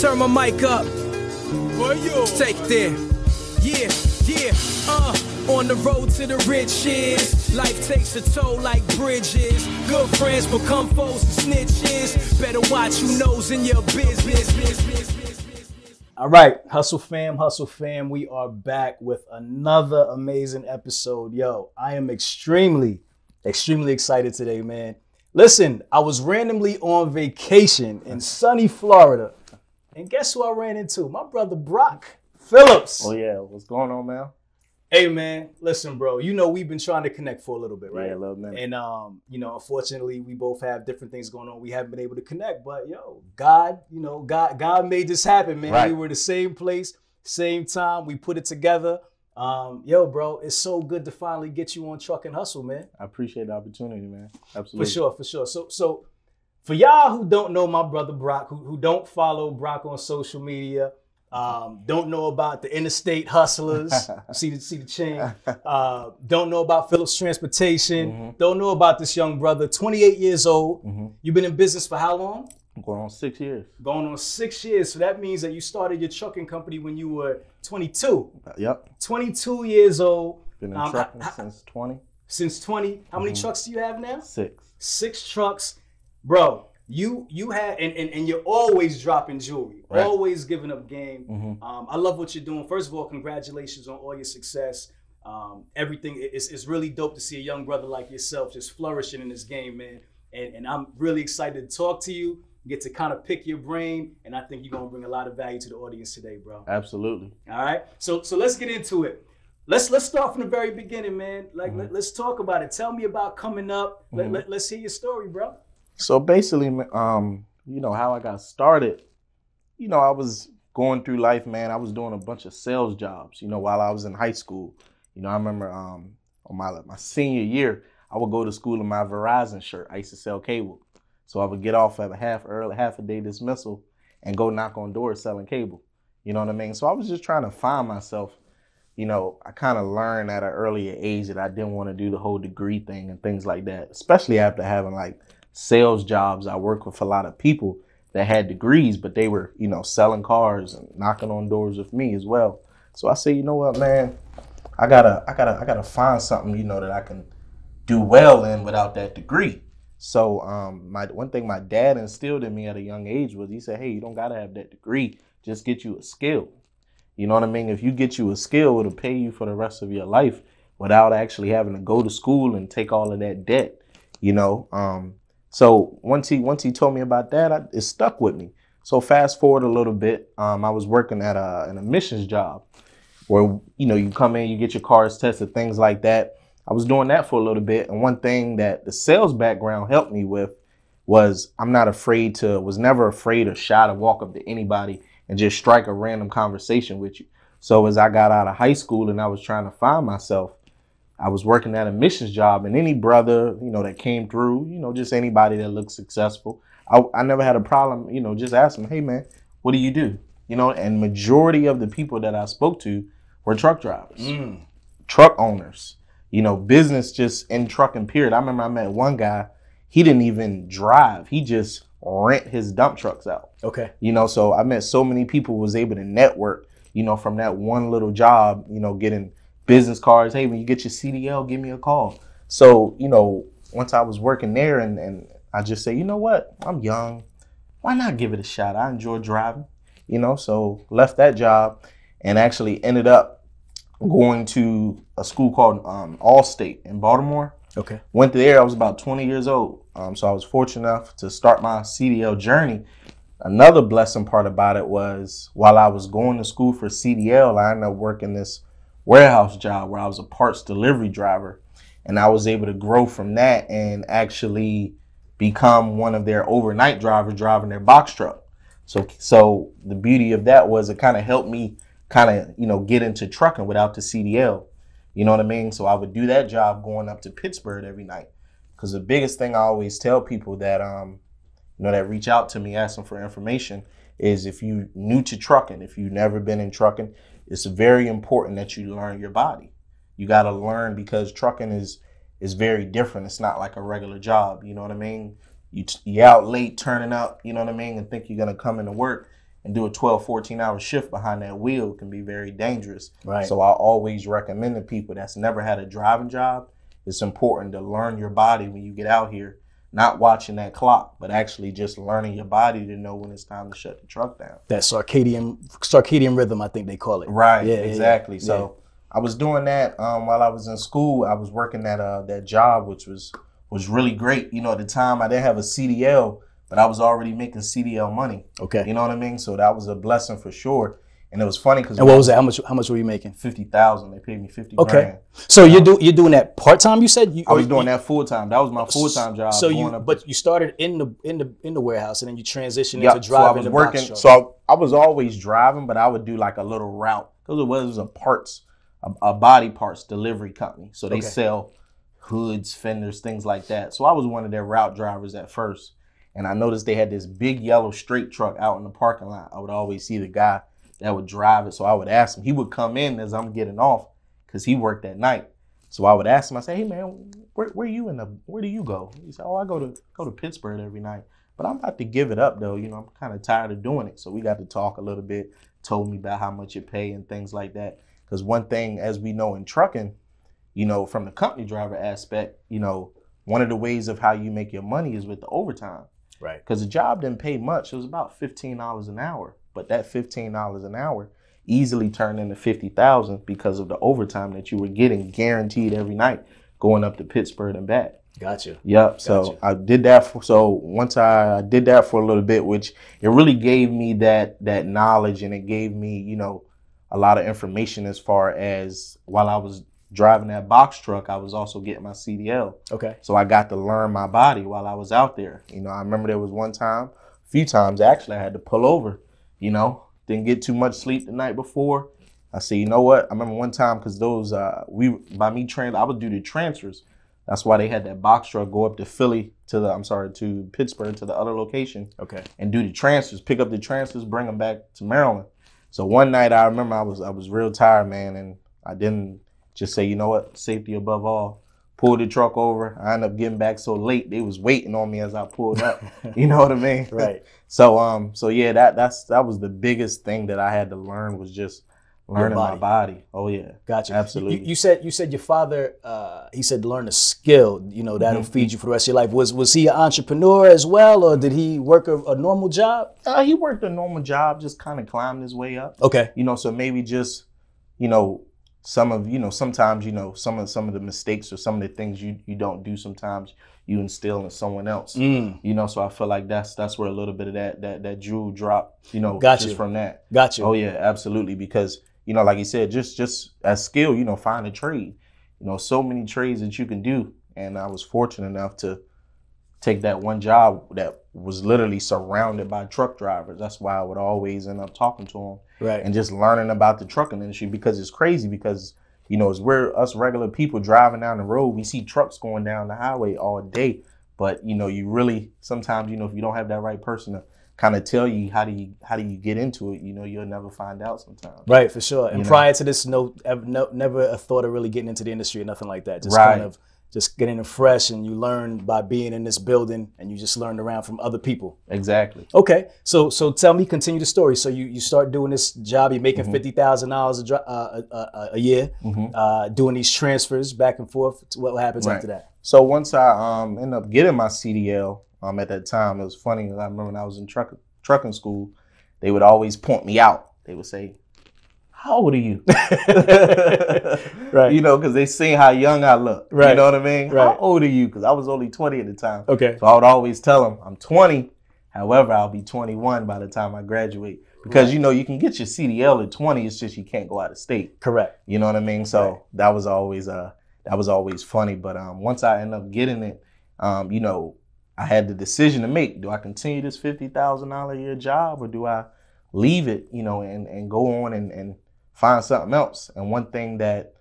Turn my mic up. Take there. Yeah, yeah, uh. On the road to the riches. Life takes a toll like bridges. Good friends become foes and snitches. Better watch who knows in your business. All right, Hustle fam, Hustle fam, we are back with another amazing episode. Yo, I am extremely, extremely excited today, man. Listen, I was randomly on vacation in sunny Florida, and guess who I ran into? My brother Brock Phillips. Oh yeah, what's going on, man? Hey man, listen, bro. You know we've been trying to connect for a little bit, right? Yeah, a little minute. And um, you know, unfortunately, we both have different things going on. We haven't been able to connect, but yo, God, you know, God, God made this happen, man. Right. We were the same place, same time. We put it together. Um, yo, bro, it's so good to finally get you on Truck N' Hustle, man. I appreciate the opportunity, man. Absolutely. For sure, for sure. So, so for y'all who don't know my brother Brock, who, who don't follow Brock on social media, um, don't know about the interstate hustlers, see the see the chain, uh, don't know about Phillips Transportation, Mm-hmm. don't know about this young brother, 28 years old. Mhm. You've been in business for how long? Going on six years. Going on six years. So that means that you started your trucking company when you were 22. Yep. 22 years old. Been in Um, trucking I- I- since 20. Since 20. How Mm-hmm. many trucks do you have now? Six. six trucks, bro. You you had and, and, and you're always dropping jewelry, Right. always giving up game. Mhm. Um, I love what you're doing. First of all, congratulations on all your success. Um, everything it's, it's really dope to see a young brother like yourself just flourishing in this game, man. And and I'm really excited to talk to you, get to kind of pick your brain, and I think you're gonna bring a lot of value to the audience today, bro. Absolutely. All right. So so let's get into it. Let's let's start from the very beginning, man. Like let, us talk about it. Tell me about coming up. Let, let, let's hear your story, bro. So basically, um, you know how I got started. You know, I was going through life, man. I was doing a bunch of sales jobs. You know, while I was in high school. You know, I remember um, on my my senior year, I would go to school in my Verizon shirt. I used to sell cable, so I would get off at a half early, half a day dismissal, and go knock on doors selling cable. You know what I mean? So I was just trying to find myself. You know, I kind of learned at an earlier age that I didn't want to do the whole degree thing and things like that, especially after having like sales jobs. I worked with a lot of people that had degrees, but they were, you know, selling cars and knocking on doors with me as well. So I say, you know what, man, I gotta, I gotta, I gotta find something, you know, that I can do well in without that degree. So um, my one thing my dad instilled in me at a young age was he said, hey, you don't gotta have that degree, just get you a skill. You know what I mean? If you get you a skill, it'll pay you for the rest of your life without actually having to go to school and take all of that debt. You know, um, so once he once he told me about that, I, it stuck with me. So fast forward a little bit, um, I was working at a, an emissions job where you know you come in, you get your cars tested, things like that. I was doing that for a little bit, and one thing that the sales background helped me with was I'm not afraid to, was never afraid or shy to walk up to anybody and just strike a random conversation with you. So as I got out of high school and I was trying to find myself, I was working at a missions job, and any brother, you know, that came through, you know, just anybody that looked successful, I, I never had a problem, you know, just asking, hey man, what do you do? You know, and majority of the people that I spoke to were truck drivers, mm. truck owners, you know, business just in trucking period. I remember I met one guy, he didn't even drive, he just rent his dump trucks out. Okay. You know, so I met so many people was able to network, you know, from that one little job, you know, getting business cards. Hey, when you get your CDL, give me a call. So, you know, once I was working there and, and I just say, you know what, I'm young. Why not give it a shot? I enjoy driving, you know, so left that job and actually ended up going to a school called um, Allstate in Baltimore. Okay. Went there, I was about 20 years old. Um, so I was fortunate enough to start my CDL journey. Another blessing part about it was while I was going to school for CDL, I ended up working this warehouse job where I was a parts delivery driver. And I was able to grow from that and actually become one of their overnight drivers driving their box truck. So so the beauty of that was it kind of helped me kind of, you know, get into trucking without the CDL. You know what I mean? So I would do that job going up to Pittsburgh every night. Cause the biggest thing I always tell people that um, you know, that reach out to me asking for information is if you new to trucking, if you've never been in trucking, it's very important that you learn your body. You got to learn because trucking is is very different. It's not like a regular job. You know what I mean? You t- you out late turning up. You know what I mean? And think you're gonna come into work and do a 12, 14 hour shift behind that wheel can be very dangerous. Right. So I always recommend to people that's never had a driving job, it's important to learn your body when you get out here, not watching that clock, but actually just learning your body to know when it's time to shut the truck down. That circadian circadian rhythm, I think they call it. Right. Yeah, yeah, exactly. yeah. So I was doing that um, while I was in school. I was working that uh, that job, which was was really great. You know, at the time I didn't have a CDL, but I was already making CDL money. Okay. You know what I mean? So that was a blessing for sure. And it was funny because And what was that? How much? How much were you making? Fifty thousand. They paid me fifty Okay. grand. So you're do you're doing that part time? You said you, I was you- doing that full time. That was my full time job. So you, but you started in the in the in the warehouse, and then you transitioned Yeah, into so I driving was the working. So I, I was always driving, but I would do like a little route because it was a parts, a, a body parts delivery company. So they Okay. sell hoods, fenders, things like that. So I was one of their route drivers at first, and I noticed they had this big yellow straight truck out in the parking lot. I would always see the guy that would drive it, so I would ask him. He would come in as I'm getting off because he worked at night. So I would ask him. I say, "Hey man, where where you in the? Where do you go?" He said, "Oh, I go to go to Pittsburgh every night." But I'm about to give it up though. You know, I'm kind of tired of doing it. So we got to talk a little bit. Told me about how much it pay and things like that. Because one thing, as we know in trucking, you know, from the company driver aspect, you know, one of the ways of how you make your money is with the overtime. right. Because the job didn't pay much. It was about fifteen dollars an hour. But that fifteen dollars an hour easily turned into fifty thousand because of the overtime that you were getting guaranteed every night going up to Pittsburgh and back. Gotcha. Yep. So Gotcha. I did that. For, so once I did that for a little bit, which it really gave me that that knowledge, and it gave me, you know, a lot of information as far as while I was driving that box truck, I was also getting my CDL. Okay. So I got to learn my body while I was out there. You know, I remember there was one time, a few times actually, I had to pull over. You know, didn't get too much sleep the night before. I said, you know what? I remember one time because those uh, we by me trans, I would do the transfers. That's why they had that box truck go up to Philly to the I'm sorry to Pittsburgh to the other location Okay. and do the transfers, pick up the transfers, bring them back to Maryland. So one night I remember I was I was real tired, man, and I didn't just say, you know what, safety above all. Pulled the truck over. I ended up getting back so late they was waiting on me as I pulled up. you know what I mean? Right. So um so yeah, that that's that was the biggest thing that I had to learn was just learning my body. body. Oh yeah. Gotcha. Absolutely. You, you said you said your father. Uh, he said learn a skill. You know that'll Mm-hmm. feed you for the rest of your life. Was was he an entrepreneur as well, or did he work a, a normal job? Uh, he worked a normal job, just kind of climbed his way up. Okay. you know so maybe just you know some of you know sometimes you know some of some of the mistakes or some of the things you you don't do sometimes you instill in someone else. Mm, you know so i feel like that's that's where a little bit of that that that jewel drop you know Got just you. from that. Got you. oh yeah absolutely. Because you know like you said just just as skill you know find a trade. You know so many trades that you can do. And i was fortunate enough to take that one job that was literally surrounded by truck drivers that's why i would always end up talking to them right. and just learning about the trucking industry because it's crazy because you know it's we're us regular people driving down the road we see trucks going down the highway all day but you know you really sometimes you know if you don't have that right person to kind of tell you how do you how do you get into it you know you'll never find out sometimes Right, for sure. And You know? prior to this, no, no, never a thought of really getting into the industry or nothing like that. Just Right. kind of just getting it fresh, and you learn by being in this building, and you just learned around from other people. exactly Okay, so so tell me, continue the story. So you you start doing this job, you're Mm-hmm. making fifty thousand dollars a dri- uh, a, a, a year, uh, doing these transfers back and forth. What happens Right. after that? so once i um ended up getting my cdl um at that time it was funny i remember when i was in truck trucking school they would always point me out they would say how old are you Right. You know, because they seen how young I look. Right. You know what I mean? Right. How old are you? Because I was only 20 at the time. Okay. So I would always tell them, I'm 20. However, I'll be 21 by the time I graduate. Because, you know, you can get your CDL at 20. It's just you can't go out of state. Correct. You know what I mean? So Right. that was always uh that was always funny. But um once I end up getting it, um, you know, I had the decision to make. Do I continue this fifty thousand dollar a year job or do I leave it, you know, and, and go on and, and find something else? And one thing that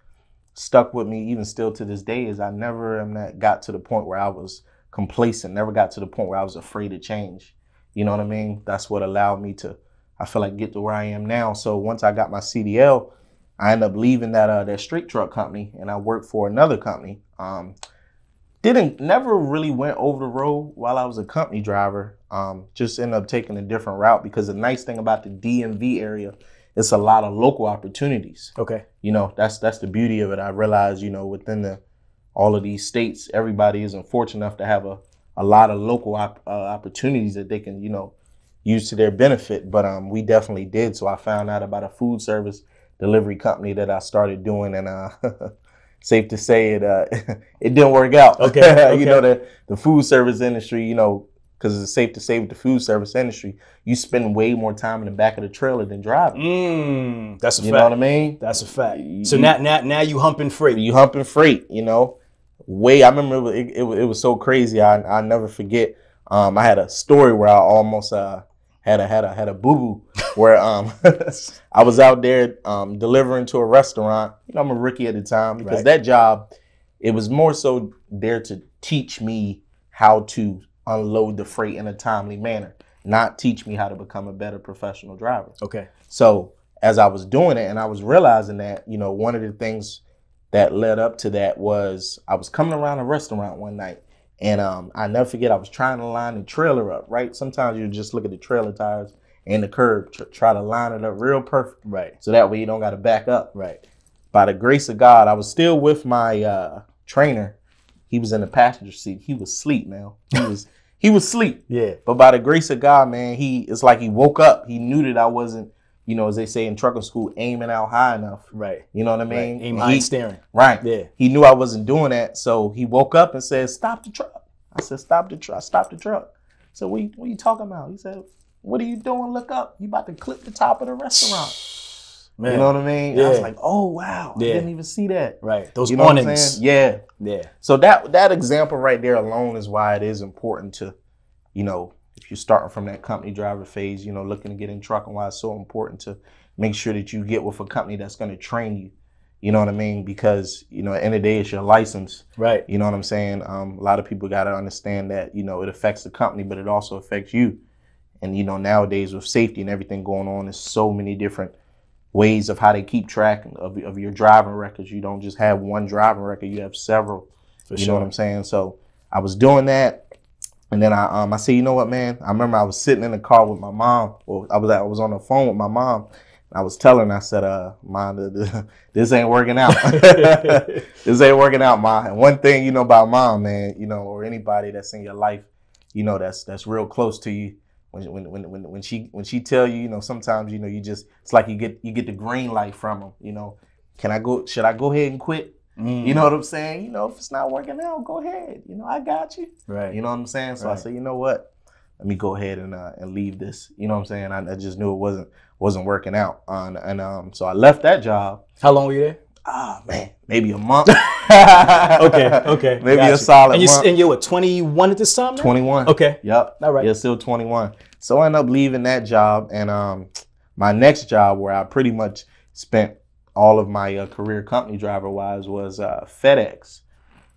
stuck with me even still to this day is I never am that got to the point where I was complacent, never got to the point where I was afraid to change. You know what I mean? That's what allowed me to I feel like get to where I am now. So once I got my CDL, I ended up leaving that uh, that straight truck company and I worked for another company. Um, didn't never really went over the road while I was a company driver. Um, just ended up taking a different route because the nice thing about the DMV area, it's a lot of local opportunities. Okay. You know, that's that's the beauty of it. I realize, you know, within the all of these states, everybody isn't fortunate enough to have a, a lot of local op, uh, opportunities that they can, you know, use to their benefit. But um, we definitely did. So I found out about a food service delivery company that I started doing, and uh, safe to say it uh, it didn't work out. Okay, okay. you know the the food service industry, you know, because it's safe to say with the food service industry, you spend way more time in the back of the trailer than driving. Mm, that's a you fact. know what I mean? That's a fact. You- So now, now, now you humping freight. you humping freight, you know. Way I remember it, was- it, it, was- it was so crazy. I I never forget. Um, I had a story where I almost uh had a had a had a boo boo where um I was out there um delivering to a restaurant. You know, I'm a rookie at the time because Right. that job it was more so there to teach me how to unload the freight in a timely manner, not teach me how to become a better professional driver. Okay. So as I was doing it and I was realizing that, you know, one of the things that led up to that was I was coming around a restaurant one night and um, I never forget I was trying to line the trailer up, right? Sometimes you just look at the trailer tires and the curb, tr- try to line it up real perfect Right. so that way you don't got to back up. Right. By the grace of God, I was still with my uh, trainer. He was in the passenger seat. He was asleep, man. He was he was asleep. Yeah. But by the grace of God, man, he it's like he woke up. He knew that I wasn't, you know, as they say in trucking school, aiming out high enough. Right. You know what I Right. mean? Aim high he- steering. Right. Yeah. He knew I wasn't doing that, so he woke up and said, "Stop the truck." I said, "Stop the truck. Stop the truck." So what you, what you talking about? He said, "What are you doing? Look up. You about to clip the top of the restaurant." Man. You know what I mean? I was like, "Oh wow, Yeah. I didn't even see that." right. Those You know what I'm awnings. saying? Yeah. Yeah. So that that example right there alone is why it is important to, you know, if you're starting from that company driver phase, you know, looking to get in trucking, why it's so important to make sure that you get with a company that's going to train you. You know what I mean? Because you know, at the end of the day, it's your license. Right. You know what I'm saying? Um, a lot of people got to understand that you know it affects the company, but it also affects you. And you know, nowadays with safety and everything going on, there's so many different ways of how they keep track of, of your driving records. You don't just have one driving record; you have several. For you sure. know what I'm saying? So I was doing that, and then I um I said, you know what, man? I remember I was sitting in the car with my mom, or I was I was on the phone with my mom. And I was telling, her, I said, uh, mom, th- th- this ain't working out. this ain't working out, mom. And one thing you know about mom, man, you know, or anybody that's in your life, you know, that's that's real close to you. When, when, when, when, when she when she tell you, you know, sometimes you know you just it's like you get you get the green light from them. You know, can I go? Should I go ahead and quit? Mm. You know what I'm saying? You know, if it's not working out, go ahead. You know, I got you. Right. You know what I'm saying? So I Right. said, you know what? Let me go ahead and uh, and leave this. You know what I'm saying? I, I just knew it wasn't wasn't working out. Uh, and, and um, so I left that job. How long were you there? Ah man, maybe a month. Okay. Okay. maybe Got a solid And you month. and you were 21 at this time. now? 21. Okay. Yep. All right. Yeah, still 21. So I ended up leaving that job, and um, my next job, where I pretty much spent all of my uh, career company driver wise, was uh, FedEx.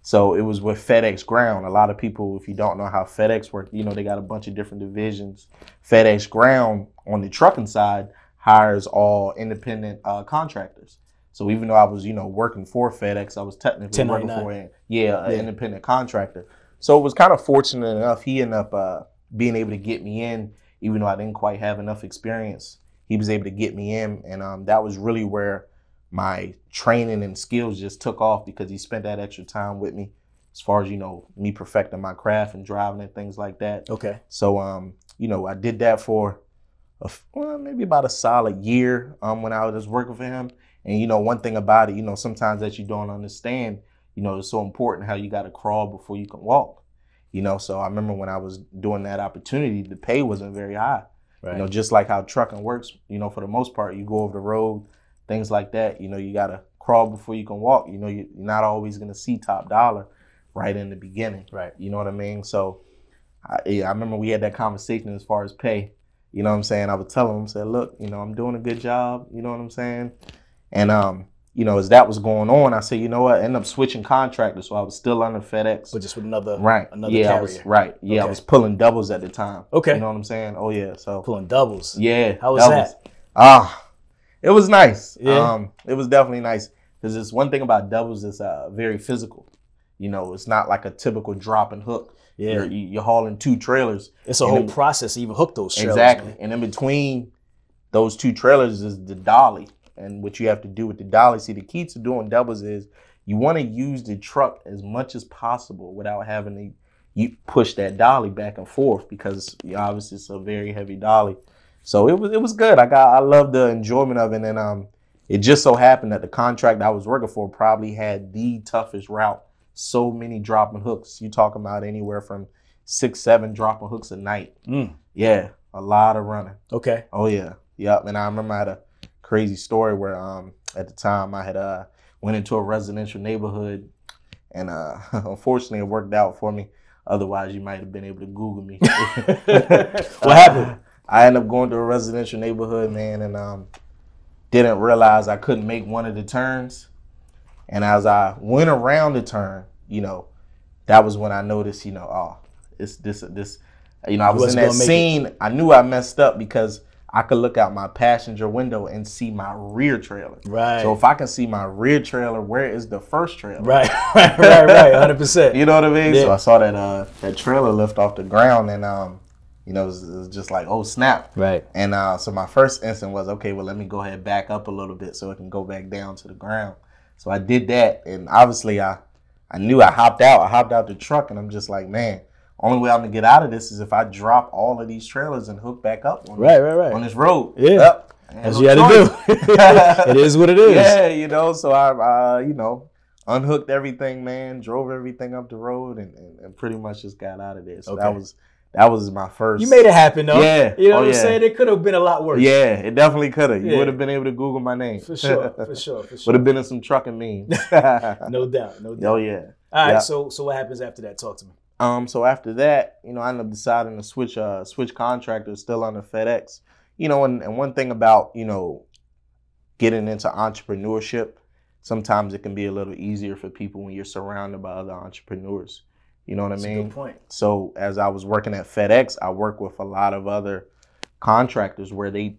So it was with FedEx Ground. A lot of people, if you don't know how FedEx work, you know they got a bunch of different divisions. FedEx Ground on the trucking side hires all independent uh, contractors. So even though I was, you know, working for FedEx, I was technically working for a, yeah, an Yeah. independent contractor. So it was kind of fortunate enough. He ended up uh, being able to get me in, even though I didn't quite have enough experience. He was able to get me in, and um, that was really where my training and skills just took off because he spent that extra time with me, as far as you know, me perfecting my craft and driving and things like that. Okay. So um, you know, I did that for a well, maybe about a solid year um when I was working for him. And you know, one thing about it, you know, sometimes that you don't understand, you know, it's so important how you got to crawl before you can walk. You know, so I remember when I was doing that opportunity, the pay wasn't very high. Right. You know, just like how trucking works, you know, for the most part, you go over the road, things like that. You know, you gotta crawl before you can walk. You know, you're not always gonna see top dollar right in the beginning. Right. You know what I mean? So, I, yeah, I remember we had that conversation as far as pay. You know what I'm saying? I would tell him, say, look, you know, I'm doing a good job. You know what I'm saying? And um, you know, as that was going on, I said, you know what? I ended up switching contractors, so I was still under FedEx. But just with another Right. another yeah, I carrier. was right. Yeah, I was pulling doubles at the time. Okay. You know what I'm saying? Oh yeah. So pulling doubles. yeah. How was that? Ah, it was nice. Yeah. Um, it was definitely nice because it's one thing about doubles is uh very physical. You know, it's not like a typical drop and hook. Yeah. You're, you- you're hauling two trailers. It's a whole process to even hook those trailers. exactly. man. And in between those two trailers is the dolly. And what you have to do with the dolly, see, the key to doing doubles is you want to use the truck as much as possible without having to you push that dolly back and forth because obviously it's a very heavy dolly. So it was it was good. I got I love the enjoyment of it, and um, it just so happened that the contract I was working for probably had the toughest route. So many dropping hooks. You talking about anywhere from six, seven dropping hooks a night. Mm. Yeah, a lot of running. Okay. Oh yeah, yep. And I remember I had a crazy story where um at the time I had uh went into a residential neighborhood, and uh unfortunately it worked out for me. Otherwise, you might have been able to Google me. What happened? I ended up going to a residential neighborhood, man, and um didn't realize I couldn't make one of the turns. And as I went around the turn, you know, that was when I noticed, you know, oh, it's this this you know, I was in that gonna it. scene. I knew I messed up because I could look out my passenger window and see my rear trailer. Right. So if I can see my rear trailer, where is the first trailer? Right. Right. Right. Right. Hundred percent. You know what I mean? Yeah. So I saw that uh that trailer lift off the ground and um, you know, it was, it was just like, oh snap. Right. And uh, so my first instinct was, okay, well, let me go ahead back up a little bit so it can go back down to the ground. So I did that, and obviously I, I knew I hopped out. I hopped out the truck, and I'm just like, man, only way I'm gonna get out of this is if I drop all of these trailers and hook back up on, Right. Right. Right. on this road. Yeah. That's no what you had to do. it is what it is. Yeah, you know. So I, uh, you know, unhooked everything, man. Drove everything up the road, and, and, and pretty much just got out of there. So that was that was my first. You made it happen though. Yeah. You know Oh, what I'm yeah. saying? It could have been a lot worse. Yeah, it definitely could have. You Yeah. would have been able to Google my name. For sure. For sure. For sure. Would have been in some trucking memes. No doubt. No doubt. oh yeah. All right. Yeah. So so what happens after that? Talk to me. Um. So after that, you know, I ended up deciding to switch. Uh, switch contractors, still under FedEx. You know, and, and one thing about you know, getting into entrepreneurship, sometimes it can be a little easier for people when you're surrounded by other entrepreneurs. You know what That's I mean? good point. So as I was working at FedEx, I worked with a lot of other contractors where they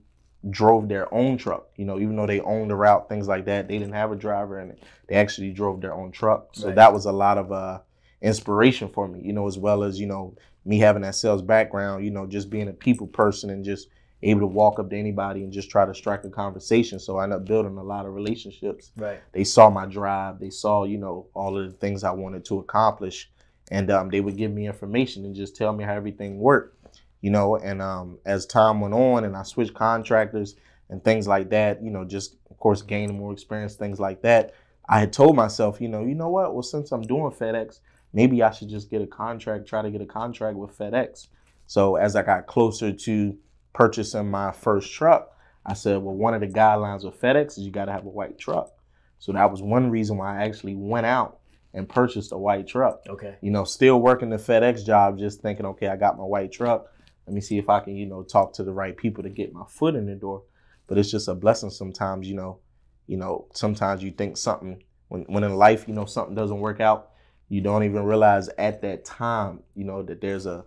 drove their own truck. You know, even though they owned the route, things like that, they didn't have a driver and they actually drove their own truck. So Right. that was a lot of uh, inspiration for me. You know, as well as you know me having that sales background. You know, just being a people person and just able to walk up to anybody and just try to strike a conversation. So I ended up building a lot of relationships Right. they saw my drive they saw you know all of the things i wanted to accomplish and um, they would give me information and just tell me how everything worked you know and um, as time went on and i switched contractors and things like that you know just of course gaining more experience things like that i had told myself you know you know what well since i'm doing fedex maybe i should just get a contract try to get a contract with fedex so as i got closer to purchasing my first truck i said well one of the guidelines with fedex is you got to have a white truck so that was one reason why I actually went out and purchased a white truck. Okay. You know, still working the FedEx job, just thinking, okay, I got my white truck. Let me see if I can, you know, talk to the right people to get my foot in the door. But it's just a blessing sometimes, you know. You know, sometimes you think something when when in life, you know, something doesn't work out, you don't even realize at that time, you know, that there's a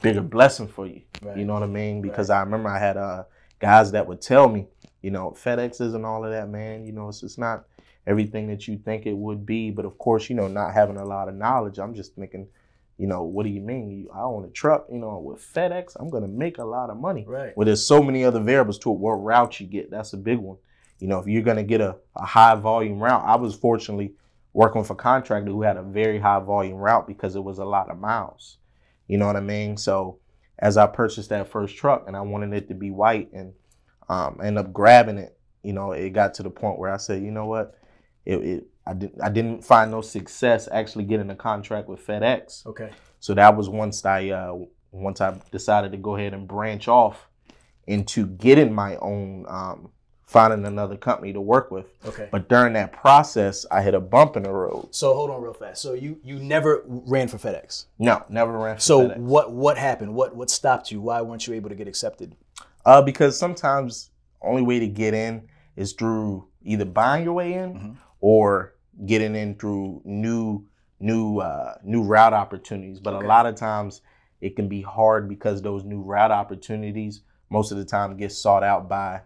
bigger blessing for you. Right. You know what I mean? Because I remember I had uh guys that would tell me, you know, FedEx isn't all of that, man. You know, it's just not everything that you think it would be. But of course, you know, not having a lot of knowledge, I'm just thinking, you know, what do you mean? You, I own a truck, you know, with FedEx, I'm gonna make a lot of money. Right. Well, there's so many other variables to it. What route you get, that's a big one. You know, if you're gonna get a, a high volume route, I was fortunately working with a contractor who had a very high volume route because it was a lot of miles. You know what I mean? So as I purchased that first truck and I wanted it to be white and um, I ended up grabbing it, you know, it got to the point where I said, you know what, it, it I didn't I didn't find no success actually getting a contract with FedEx. Okay. So that was once I uh, once I decided to go ahead and branch off into getting my own, um, finding another company to work with. Okay. But during that process, I hit a bump in the road. So hold on real fast. So you you never ran for FedEx. No, never ran. For So FedEx. what what happened? What what stopped you? Why weren't you able to get accepted? Uh, because sometimes only way to get in is through either buying your way in Mhm. or getting in through new new uh, new route opportunities. But Okay. a lot of times it can be hard because those new route opportunities most of the time get sought out by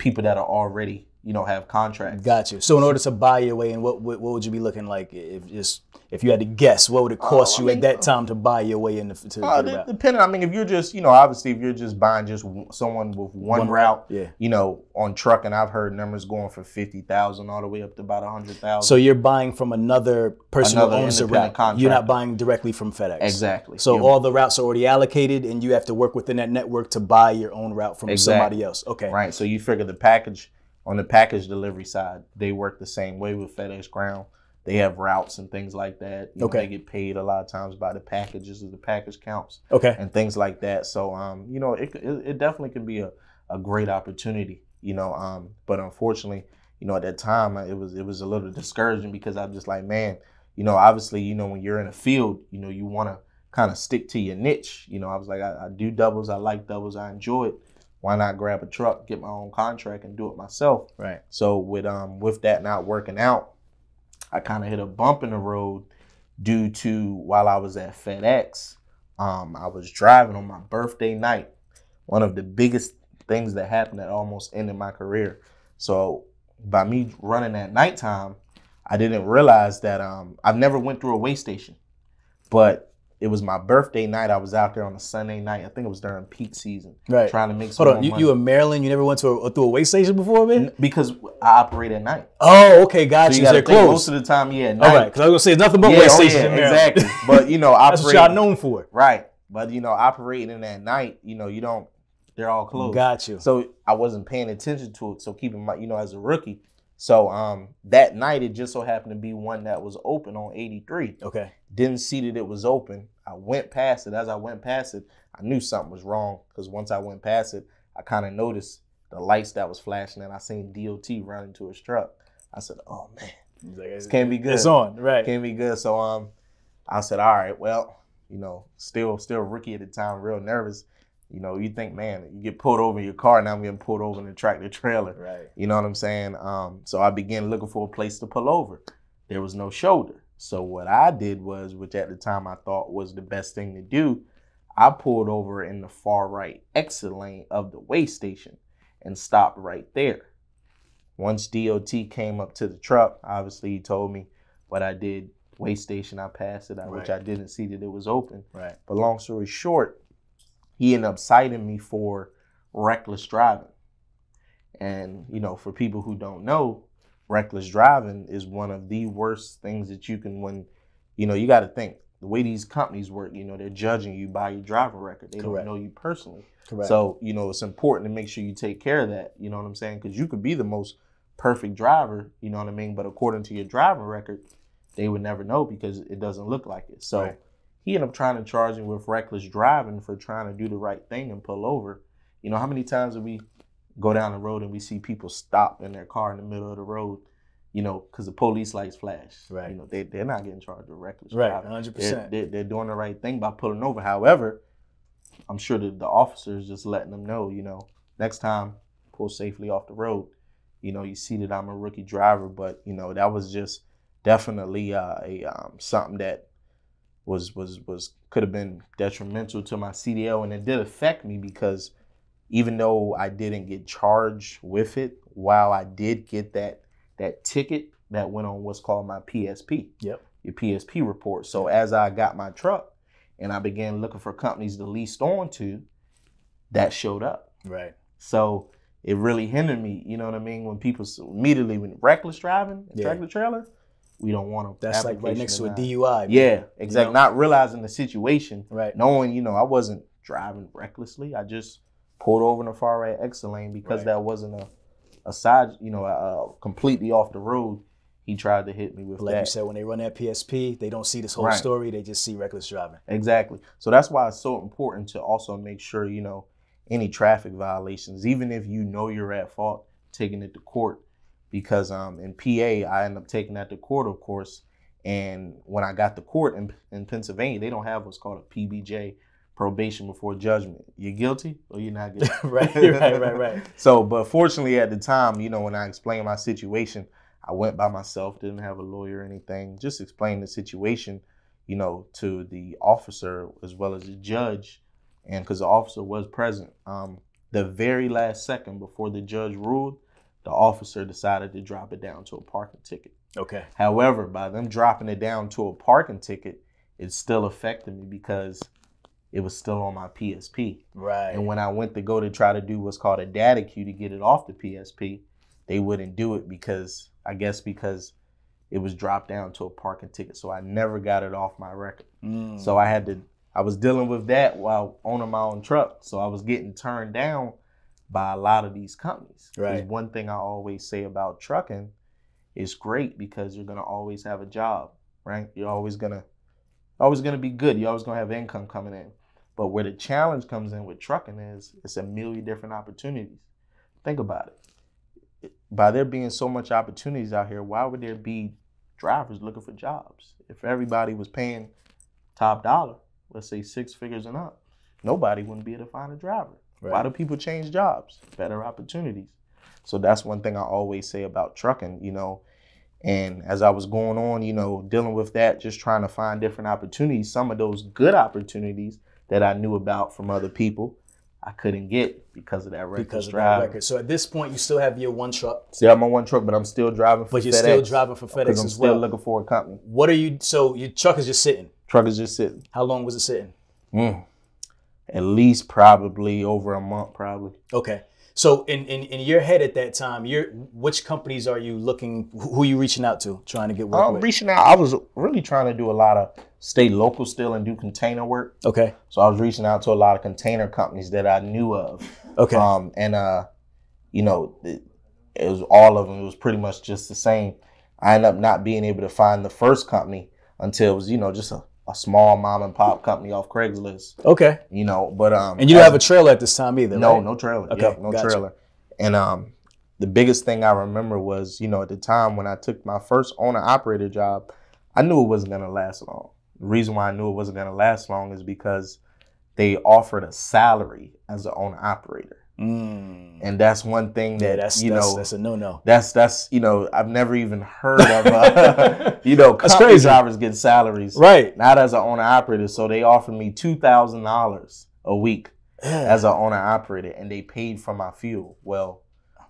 people that are already you know, have contracts. Got you. So in order to buy your way in, what what, what would you be looking like if just if you had to guess, what would it cost I you mean, at that time to buy your way in the, to, Uh, to the de- route? depending, I mean, if you're just, you know, obviously, if you're just buying just someone with one, One route, route, yeah. you know, on truck, and I've heard numbers going for fifty thousand all the way up to about a hundred thousand. So you're buying from another person Another who owns the route. You're not buying directly from FedEx. exactly. So You- all the routes are already allocated, and you have to work within that network to buy your own route from Exactly. somebody else. Okay. right. So you figure the package on the package delivery side, they work the same way with FedEx Ground. They have routes and things like that. You know, Okay. they get paid a lot of times by the packages as the package counts. Okay. and things like that. So, um, you know, it, it, it definitely can be a, a great opportunity, you know. Um, but unfortunately, you know, at that time, it was it was a little discouraging because I'm just like, man, you know, obviously, you know, when you're in a field, you know, you want to kind of stick to your niche. You know, I was like, I, I do doubles, I like doubles, I enjoy it. Why not grab a truck, get my own contract, and do it myself? Right. So with um with that not working out, I kind of hit a bump in the road due to while I was at FedEx, um, I was driving on my birthday night. One of the biggest things that happened that almost ended my career. So by me running at nighttime, I didn't realize that um, I've never went through a weigh station, but it was my birthday night. I was out there on a Sunday night. I think it was during peak season, Right. trying to make some Hold on. You, money. you in Maryland? You never went to a, through a weigh station before, man? because I operate at night. Oh, okay. Got So you. So they're think most of the time, yeah, night. right. Because I was gonna say it's nothing but Yeah, weigh oh, stations yeah, exactly. But you know, That's what y'all known for. It. Right. But you know, operating in at night, you know, you don't. They're all closed. Got you. So I wasn't paying attention to it. So keep in mind, you know, as a rookie. So um, that night it just so happened to be one that was open on 83. Okay. Didn't see that it was open. I went past it. As I went past it, I knew something was wrong because once I went past it, I kind of noticed the lights that was flashing, and I seen DOT run into his truck. I said, "Oh man." Like, This can't be good. It's on. Right. can't be good. So um, I said, all right, well, you know, still still rookie at the time, real nervous. You know, you think, man, you get pulled over in your car, now I'm getting pulled over in a tractor trailer. Right. You know what I'm saying? Um, so I began looking for a place to pull over. There was no shoulder. So what I did was, which at the time I thought was the best thing to do, I pulled over in the far right exit lane of the weigh station and stopped right there. Once DOT came up to the truck, obviously he told me what I did. Weigh station, I passed it, I- which I didn't see that it was open. Right. But long story short, he ended up citing me for reckless driving. And, you know, for people who don't know, reckless driving is one of the worst things that you can, when, you know, you got to think the way these companies work, you know, they're judging you by your driving record. They Correct. don't know you personally. Correct. So, you know, it's important to make sure you take care of that. You know what I'm saying? Because you could be the most perfect driver, you know what I mean? But according to your driving record, they would never know because it doesn't look like it. So Right. he ended up trying to charge him with reckless driving for trying to do the right thing and pull over. You know, how many times have we go down the road and we see people stop in their car in the middle of the road, you know, because the police lights flash. Right. You know, they, they're not getting charged with reckless Right. driving. 100. They're, percent they're, they're doing the right thing by pulling over. However, I'm sure that the officers just letting them know, you know, next time pull safely off the road. You know, you see that I'm a rookie driver, but you know that was just definitely uh, a um, something that was was was could have been detrimental to my CDL, and it did affect me because even though I didn't get charged with it, while I did get that that ticket that went on what's called my PSP Yep. your PSP report. So as I got my truck and I began looking for companies to lease on to, that showed up. Right. So it really hindered me. You know what I mean? When people immediately when reckless driving, Yeah. tractor trailer, we don't want them. That's like right next to a DUI. man. Yeah, exactly. know? Not realizing the situation, Right. knowing you know I wasn't driving recklessly. I just pulled over in the far right exit lane because Right. that wasn't a a side, you know, uh, completely off the road. He tried to hit me with Like that. you said, when they run that PSP, they don't see this whole Right. story. They just see reckless driving. Exactly. So that's why it's so important to also make sure, you know, any traffic violations, even if you know you're at fault, taking it to court. Because um, in PA, I ended up taking that to court, of course. And when I got to court in, in Pennsylvania, they don't have what's called a PBJ, probation before judgment. You're guilty or you're not guilty. right. Right. Right. Right. So, but fortunately at the time, you know, when I explained my situation, I went by myself, didn't have a lawyer or anything, just explained the situation, you know, to the officer as well as the judge. And because the officer was present, um, the very last second before the judge ruled, the officer decided to drop it down to a parking ticket. Okay. However, by them dropping it down to a parking ticket, it still affected me because it was still on my PSP. Right. And when I went to go to try to do what's called a data queue to get it off the PSP, they wouldn't do it because I guess because it was dropped down to a parking ticket. So I never got it off my record. Mm. So I had to I was dealing with that while owning my own truck. So I was getting turned down by a lot of these companies. Right. One thing I always say about trucking is great because you're gonna always have a job, right? You're always gonna always gonna be good. You're always gonna have income coming in. But where the challenge comes in with trucking is it's a million different opportunities. Think about it. By there being so much opportunities out here, why would there be drivers looking for jobs? If everybody was paying top dollar, let's say six figures and up, nobody wouldn't be able to find a driver. Why do people change jobs? Better opportunities. So that's one thing I always say about trucking, you know. And as I was going on, you know, dealing with that, just trying to find different opportunities, some of those good opportunities that I knew about from other people, I couldn't get because of that reckless because of that record. So at this point, you still have your one truck, Still have my one truck, but I'm still driving for FedEx. but you're FedEx still driving for FedEx I'm as still well. looking for a company. What are you? So your truck is just sitting. Truck is just sitting. How long was it sitting? Mm. At least probably over a month, probably. Okay. So in, in, in your head at that time, you're which companies are you looking? Who are you reaching out to, trying to get work Um, with? reaching out, I was really trying to do a lot of stay local still and do container work. Okay. So I was reaching out to a lot of container companies that I knew of. Okay. Um, and uh, you know, it, it was all of them. It was pretty much just the same. I ended up not being able to find the first company until it was, you know, just a, a small mom and pop company off Craigslist. okay. You know, but um, And you don't have a trailer at this time either, no, right? no trailer. Okay, Yeah, no gotcha. trailer. And um, the biggest thing I remember was, you know, at the time when I took my first owner operator job, I knew it wasn't gonna last long. The reason why I knew it wasn't gonna last long is because they offered a salary as an owner operator, Mm. and that's one thing Yeah, that that's you that's, know. that's a no no. that's that's you know I've never even heard of uh, you know That's company crazy. drivers get salaries Right. not as an owner operator so they offered me two thousand dollars a week Yeah. as an owner operator and they paid for my fuel. Well,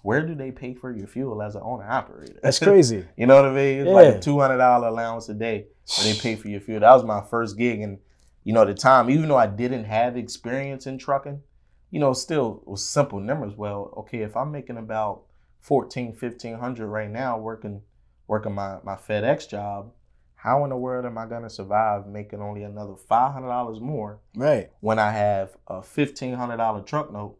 where do they pay for your fuel as an owner operator? That's crazy. you know what I mean? It's like a two hundred dollar allowance a day where they pay for your fuel. That was my first gig and you know, at the time, even though I didn't have experience in trucking, you know, still was simple numbers. Well, okay, if I'm making about 14, 1500 right now working working my, my FedEx job, how in the world am I gonna survive making only another five hundred dollars more Right. when I have a fifteen hundred dollar truck note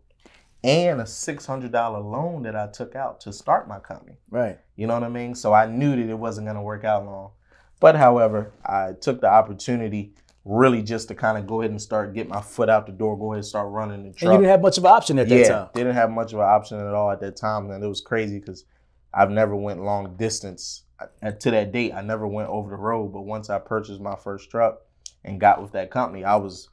and a six hundred dollar loan that I took out to start my company. Right. You know what I mean? So I knew that it wasn't gonna work out long. But however, I took the opportunity really just to kind of go ahead and start get my foot out the door, go ahead and start running the truck. And you didn't have much of an option at that yeah, time. didn't have much of an option at all at that time, and it was crazy because I've never went long distance. I- To that date, I never went over the road. But once I purchased my first truck and got with that company, I was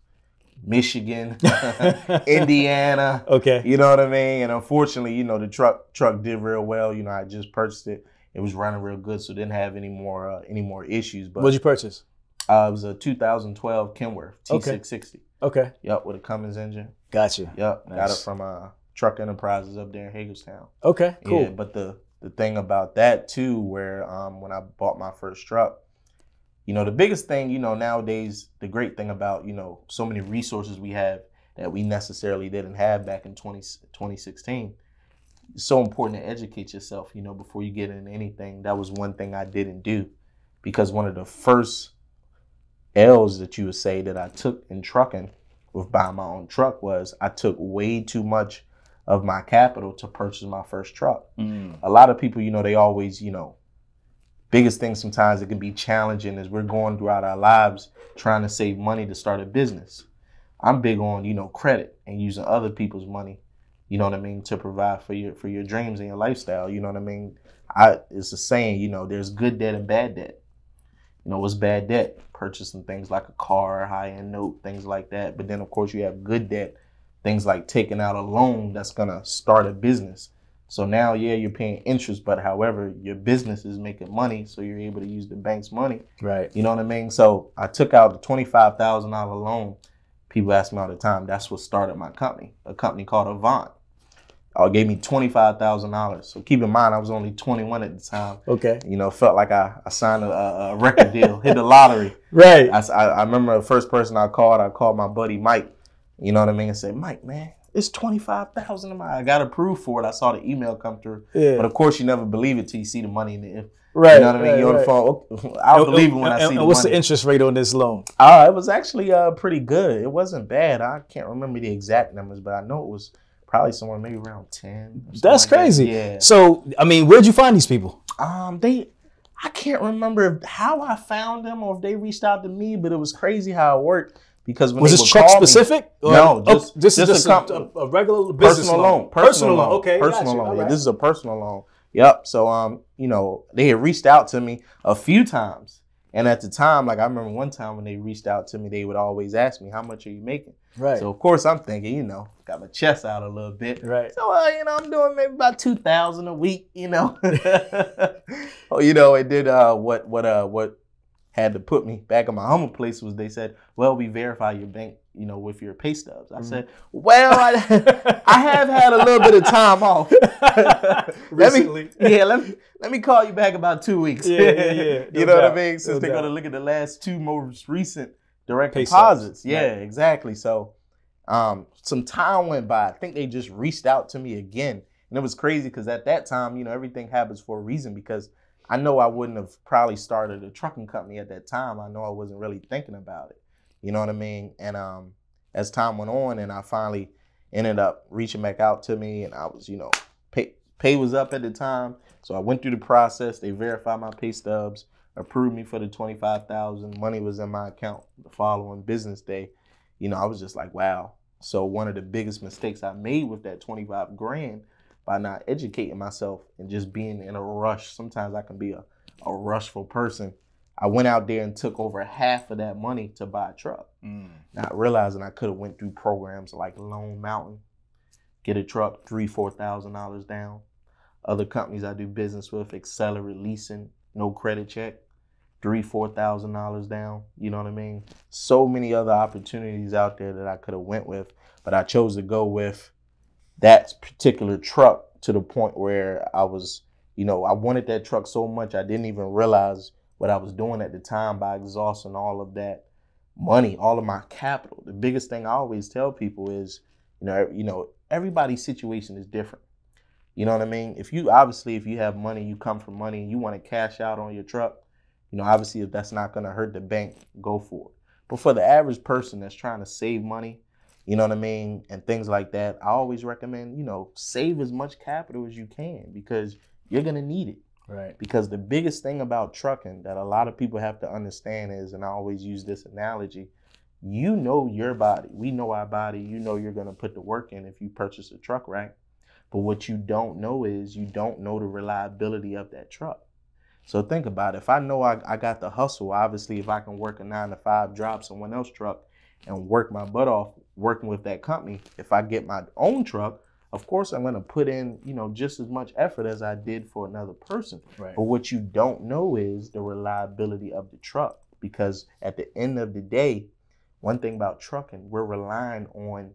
Michigan, Indiana. Okay. You know what I mean? And unfortunately, you know, the truck truck did real well. You know, I just purchased it. It was running real good, so didn't have any more uh, any more issues. But What'd you purchase? Uh, it was a 2012 Kenworth T660. Okay. okay. Yep, with a Cummins engine. Gotcha. Yep, got it from uh, Truck Enterprises up there in Hagerstown. Okay. Cool. Yeah, but the the thing about that too, where um, when I bought my first truck, you know, the biggest thing, you know, nowadays, the great thing about you know so many resources we have that we necessarily didn't have back in 20, 2016. It's so important to educate yourself, you know, before you get into anything. That was one thing I didn't do because one of the first L's that you would say that I took in trucking with buying my own truck was I took way too much of my capital to purchase my first truck. Mm. A lot of people, you know, they always, you know, biggest thing sometimes it can be challenging is we're going throughout our lives trying to save money to start a business. I'm big on, you know, credit and using other people's money, you know what I mean, to provide for your for your dreams and your lifestyle. You know what I mean? I it's a saying, you know, there's good debt and bad debt. You know, what's bad debt? Purchasing things like a car, high end note, things like that. But then of course you have good debt, things like taking out a loan that's gonna start a business. So now, yeah, you're paying interest, but however, your business is making money, so you're able to use the bank's money. Right. You know what I mean? So I took out the twenty-five thousand dollar loan. People ask me all the time. That's what started my company, a company called Avant. Uh, gave me twenty five thousand dollars. So keep in mind, I was only twenty one at the time. Okay. You know, felt like I, I signed a, a record deal, hit the lottery. Right. I, I, I remember the first person I called, I called my buddy Mike. You know what I mean? And said, Mike, man, it's twenty five thousand of I got approved for it. I saw the email come through. Yeah. But of course, you never believe it till you see the money in the. right. You know what I mean? right, You're on the right. phone. I'll believe it when I see and the what's money. the interest rate on this loan? Uh, it was actually uh, pretty good. It wasn't bad. I can't remember the exact numbers, but I know it was probably somewhere maybe around ten. or something That's like that. crazy. Yeah. So, I mean, where'd you find these people? Um, they, I can't remember how I found them or if they reached out to me, but it was crazy how it worked because when Was they this truck me- specific? Or- No, oh, just- this is just just a a, a, regular business personal loan, Personal, loan. Okay, personal loan. Yeah, right. this is a personal loan. Yep. So um, you know, they had reached out to me a few times, and at the time, like I remember one time when they reached out to me, they would always ask me, "How much are you making?" Right. So of course, I'm thinking, you know, got my chest out a little bit. right. So uh, you know, I'm doing maybe about two thousand a week, you know. oh, you know, it did uh what what uh what had to put me back in my humble place was they said, Well, we verify your bank, you know, with your pay stubs. I Mhm. said, Well, I, I have had a little bit of time off. let Recently. me yeah, let me let me call you back about two weeks. Yeah, yeah, yeah. No you know what. I mean? Since No they're doubt. gonna look at the last two most recent direct Pay deposits. Yeah, Right. exactly. So um, some time went by. I think they just reached out to me again. And it was crazy because at that time, you know, everything happens for a reason because I know I wouldn't have probably started a trucking company at that time. I know I wasn't really thinking about it. You know what I mean? And um, as time went on and I finally ended up reaching back out to me and I was, you know, pay pay was up at the time. So I went through the process. They verified my pay stubs, approved me for the 25,000. Money was in my account the following business day. You know, I was just like, wow. So one of the biggest mistakes I made with that 25 grand by not educating myself and just being in a rush. Sometimes I can be a, a rushful person. I went out there and took over half of that money to buy a truck, Mm. not realizing I could have went through programs like Lone Mountain, get a truck three, four thousand dollars down. Other companies I do business with, Accelerate Leasing, no credit check, three, four thousand dollars down. You know what I mean? So many other opportunities out there that I could have went with, but I chose to go with that particular truck to the point where I was, you know, I wanted that truck so much I didn't even realize what I was doing at the time by exhausting all of that money, all of my capital. The biggest thing I always tell people is, you know, you know, everybody's situation is different. You know what I mean? If you obviously if you have money, you come from money you want to cash out on your truck, you know, obviously if that's not gonna hurt the bank, go for it. But for the average person that's trying to save money, you know what I mean, and things like that, I always recommend, you know, save as much capital as you can because you're gonna need it. Right. Because the biggest thing about trucking that a lot of people have to understand is, and I always use this analogy, you know your body. We know our body. You know you're going to put the work in if you purchase a truck, right? But what you don't know is you don't know the reliability of that truck. So think about it. If I know I, I got the hustle, obviously, if I can work a nine to five, drop someone else's truck and work my butt off working with that company, if I get my own truck, of course I'm going to put in, you know, just as much effort as I did for another person. Right. But what you don't know is the reliability of the truck because at the end of the day, one thing about trucking, we're relying on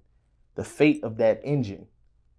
the fate of that engine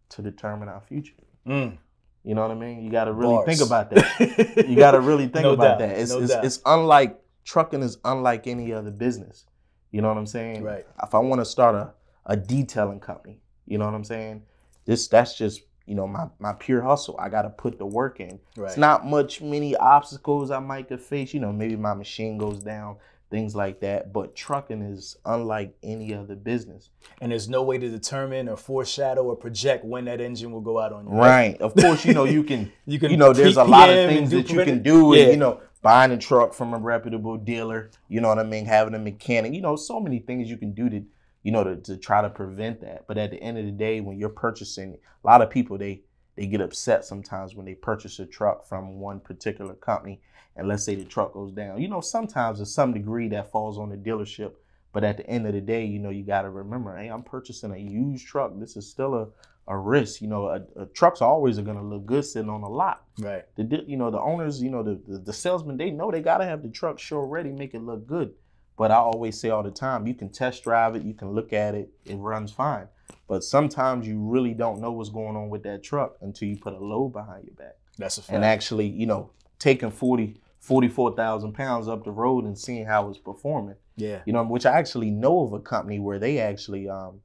to determine our future. Mm. You know what I mean? You got to really Bars. think about that. You got to really think No about doubt, that. It's, no it's, it's unlike trucking is unlike any other business. You know what I'm saying? Right. If I want to start a, a detailing company, you know what I'm saying? This that's just you know my my pure hustle. I got to put the work in. Right. It's not much many obstacles I might could face. You know, maybe my machine goes down, things like that. But trucking is unlike any other business. and there's no way to determine or foreshadow or project when that engine will go out on you. Right. Of course, you know you can. You can you know, there's a lot of things that you can do. Yeah. And, you know, buying a truck from a reputable dealer. You know what I mean? Having a mechanic. You know, so many things you can do to, you know, to, to try to prevent that. But at the end of the day, when you're purchasing, a lot of people they they get upset sometimes when they purchase a truck from one particular company, and let's say the truck goes down. You know, sometimes to some degree that falls on the dealership. But at the end of the day, you know, you got to remember, hey, I'm purchasing a used truck. This is still a a risk. You know, a, a trucks always are gonna look good sitting on a lot. Right. The you know the owners, you know the, the the salesmen, they know they gotta have the truck show ready, make it look good. But I always say all the time, you can test drive it, you can look at it, it runs fine. But sometimes you really don't know what's going on with that truck until you put a load behind your back. That's a fact. And actually, you know, taking 40, 44,000 pounds up the road and seeing how it's performing. yeah. You know, which I actually know of a company where they actually um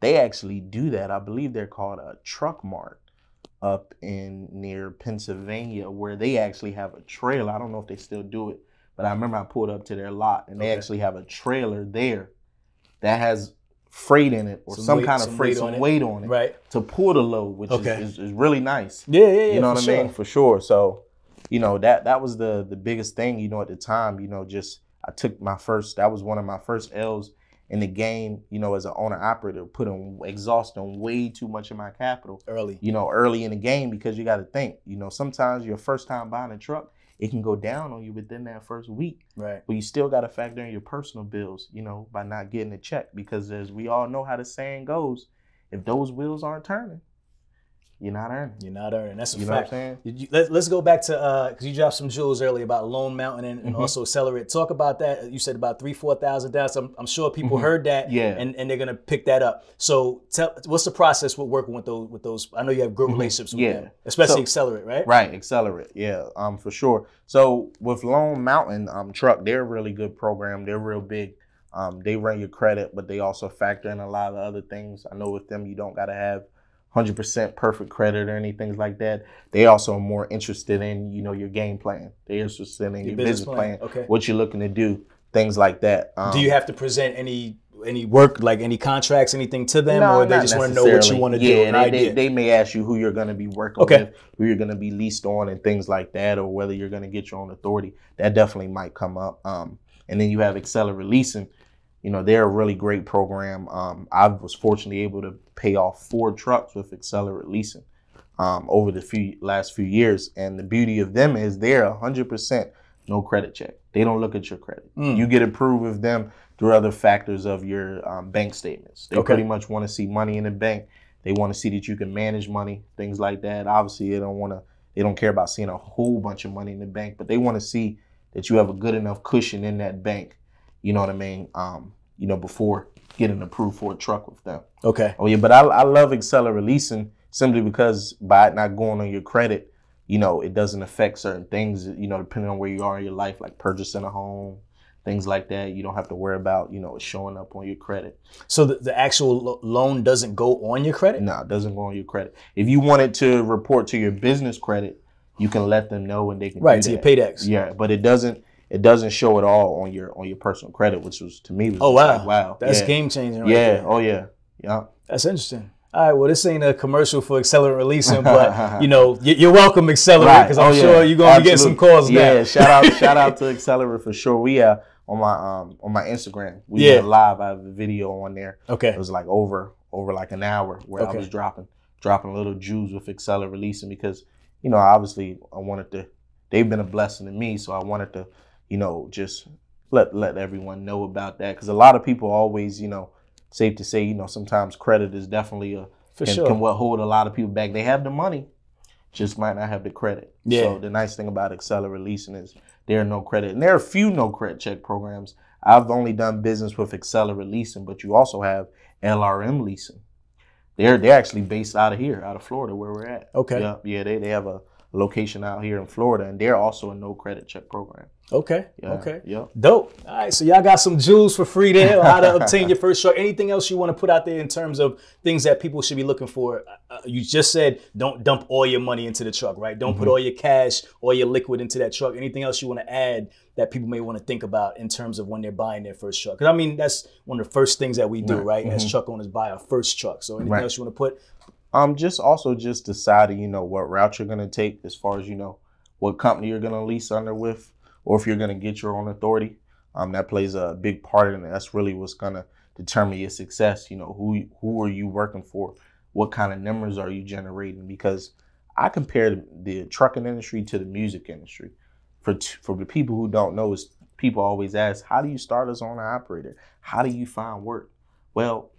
they actually do that. I believe they're called a truck mart up in near Pennsylvania where they actually have a trailer. I don't know if they still do it, but I remember I pulled up to their lot and they Okay. actually have a trailer there that has freight in it or Some some, weight- kind some of freight, weight some on it. weight on it Right. to pull the load, which Okay. is, is, is really nice. Yeah, yeah, yeah. You know for what sure. I mean? For sure. So, you know, that that was the the biggest thing, you know, at the time, you know, just I took my first that was one of my first L's in the game, you know, as an owner operator, putting exhausting way too much of my capital, Early. you know, early in the game because you gotta think, you know, sometimes your first time buying a truck, it can go down on you within that first week. Right. But you still gotta factor in your personal bills, you know, by not getting a check. Because as we all know how the saying goes, if those wheels aren't turning, you're not earning. You're not earning. That's a You know what I'm fact. saying? Let, let's go back to because you dropped some jewels earlier about Lone Mountain and, and Mhm. also Accelerate. Talk about that. You said about three, four thousand dollars. I'm, I'm sure people Mhm. heard that, Yeah. and, and they're gonna pick that up. So, tell what's the process with working with those? With those, I know you have good Mhm. relationships with Yeah. them, especially So- Accelerate, right? Right, accelerate. Yeah, um, for sure. So with Lone Mountain um truck, they're a really good program. They're real big. Um, they run your credit, but they also factor in a lot of other things. I know with them, you don't gotta have hundred percent perfect credit or anything like that. They also are more interested in you know your game plan. They're interested in your, business, plan, Okay. what you're looking to do, things like that. Um, do you have to present any any work like any contracts, anything to them, No, or they just want to know what you want to yeah, do? An they. They, they may ask you who you're going to be working Okay. with, who you're going to be leased on, and things like that, or whether you're going to get your own authority. That definitely might come up. Um, and then you have Accelerate Leasing. You know, they're a really great program. Um, I was fortunately able to pay off four trucks with Accelerate Leasing um, over the few last few years. And the beauty of them is they're 100% no credit check. They don't look at your credit. Mm. You get approved with them through other factors of your um, bank statements. They Okay. pretty much want to see money in the bank. They want to see that you can manage money, things like that. Obviously, they don't want to. They don't care about seeing a whole bunch of money in the bank, but they want to see that you have a good enough cushion in that bank. You know what I mean? Um, you know, before getting approved for a truck with them. okay. Oh yeah, but I, I love Accelerate Leasing simply because by it not going on your credit, you know, it doesn't affect certain things. You know, depending on where you are in your life, like purchasing a home, things like that. You don't have to worry about you know it showing up on your credit. So the, the actual lo- loan doesn't go on your credit. No, it doesn't go on your credit. If you wanted to report to your business credit, you can let them know and they can Right to your paydex. Yeah, but it doesn't. It doesn't show at all on your on your personal credit, which was to me was Oh wow, like, wow, that's yeah. game changing. Right yeah, there. oh yeah, yeah. That's interesting. All right, well, this ain't a commercial for Accelerate Leasing, but you know, you're welcome, Accelerate, because I'm Oh, yeah. sure you're gonna be getting some calls Yeah, now. shout out, shout out to Accelerate for sure. We uh on my um on my Instagram. We Yeah. went live. I have a video on there. Okay, It was like over over like an hour where Okay. I was dropping dropping little jewels with Accelerate Leasing because you know obviously I wanted to. They've been a blessing to me, so I wanted to you know just let let everyone know about that because a lot of people always you know safe to say you know sometimes credit is definitely a for can, sure. can what hold a lot of people back. They have the money, just might not have the credit. Yeah. So the nice thing about Accelerate Leasing is there are no credit, and there are a few no credit check programs. I've only done business with Accelerate Leasing, but you also have LRM Leasing. They're they're actually based out of here, out of Florida, where we're at. Okay. Yeah, yeah. They they have a location out here in Florida, and they're also a no credit check program. okay, Yeah. okay. Yep. Dope. All right, so y'all got some jewels for free there how to obtain your first truck. Anything else you want to put out there in terms of things that people should be looking for? Uh, you just said don't dump all your money into the truck, right? Don't put Mm-hmm. all your cash or your liquid into that truck. Anything else you want to add that people may want to think about in terms of when they're buying their first truck? Because I mean, that's one of the first things that we do, right? Right. As Mhm. truck owners buy our first truck. So anything Right. else you want to put? Um, just also just deciding, you know, what route you're gonna take as far as you know what company you're gonna lease under with, or if you're gonna get your own authority. Um, that plays a big part in it. That's really what's gonna determine your success. You know, who who are you working for? What kind of numbers are you generating? Because I compare the trucking industry to the music industry. For t- for the people who don't know, is people always ask, how do you start as owner operator? How do you find work? Well,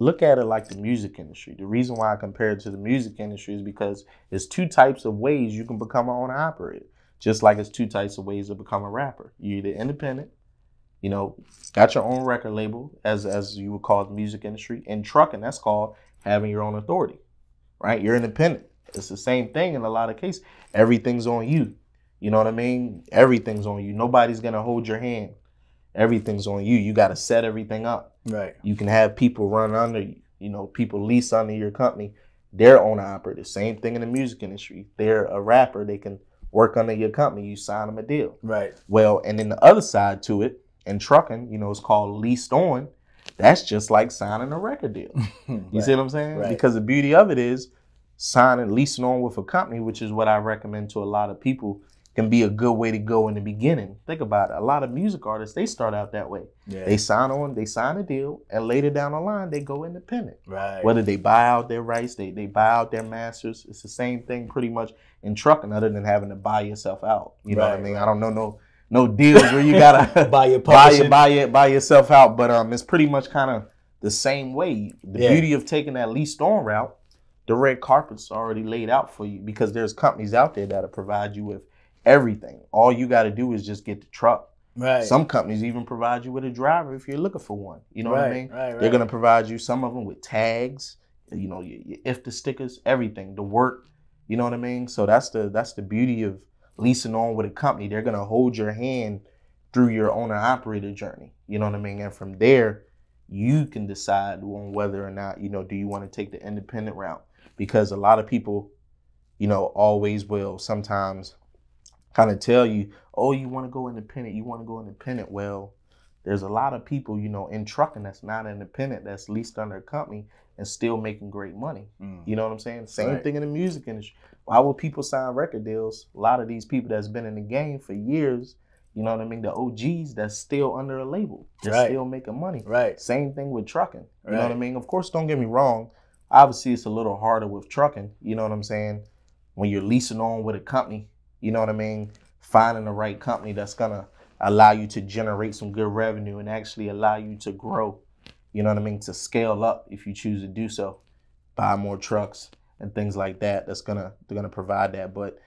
look at it like the music industry. The reason why I compare it to the music industry is because there's two types of ways you can become an owner operator. Just like it's two types of ways to become a rapper. You're either independent You know, got your own record label, as as you would call the music industry. and trucking, that's called having your own authority, right? You're independent. It's the same thing in a lot of cases. Everything's on you. You know what I mean? Everything's on you. Nobody's gonna hold your hand. Everything's on you. You got to set everything up. Right. You can have people run under you. You know, people lease under your company. They're owner operator. Same thing in the music industry. They're a rapper. They can work under your company. You sign them a deal. Right. Well, and then the other side to it, in trucking, you know, it's called leased on. That's just like signing a record deal. You see what I'm saying? Right. Because the beauty of it is signing, leasing on with a company, which is what I recommend to a lot of people, can be a good way to go in the beginning. Think about it. A lot of music artists, they start out that way. Yeah. They sign on, they sign a deal, and later down the line, they go independent. right. Whether they buy out their rights, they, they buy out their masters. It's the same thing pretty much in trucking, other than having to buy yourself out. You know what I mean? right. I don't know no no deals where you gotta Buy your buy it, buy it, buy yourself out. But um, it's pretty much kind of the same way. The Yeah. beauty of taking that leased on route, the red carpet's already laid out for you because there's companies out there that'll provide you with everything. All you got to do is just get the truck. Right. Some companies even provide you with a driver if you're looking for one. You know what I mean? right, right. They're gonna provide you some of them with tags, you know, your, your if the stickers, everything, the work. You know what I mean? So that's the that's the beauty of leasing on with a company. They're gonna hold your hand through your owner operator journey. You know what I mean? And from there, you can decide on whether or not you know do you want to take the independent route because a lot of people, you know, always will sometimes kind of tell you, oh, you want to go independent, you want to go independent. Well, there's a lot of people, you know, in trucking that's not independent, that's leased under a company and still making great money. Mm. You know what I'm saying? Same Right. thing in the music industry. Why would people sign record deals? A lot of these people that's been in the game for years, you know what I mean? The OGs that's still under a label, that's Right. still making money. Right. Same thing with trucking. You know what I mean? Of course, don't get me wrong. Obviously, it's a little harder with trucking. You know what I'm saying? When you're leasing on with a company, you know what I mean? Finding the right company that's gonna allow you to generate some good revenue and actually allow you to grow. You know what I mean? To scale up if you choose to do so. Buy more trucks and things like that. That's gonna they're gonna provide that. But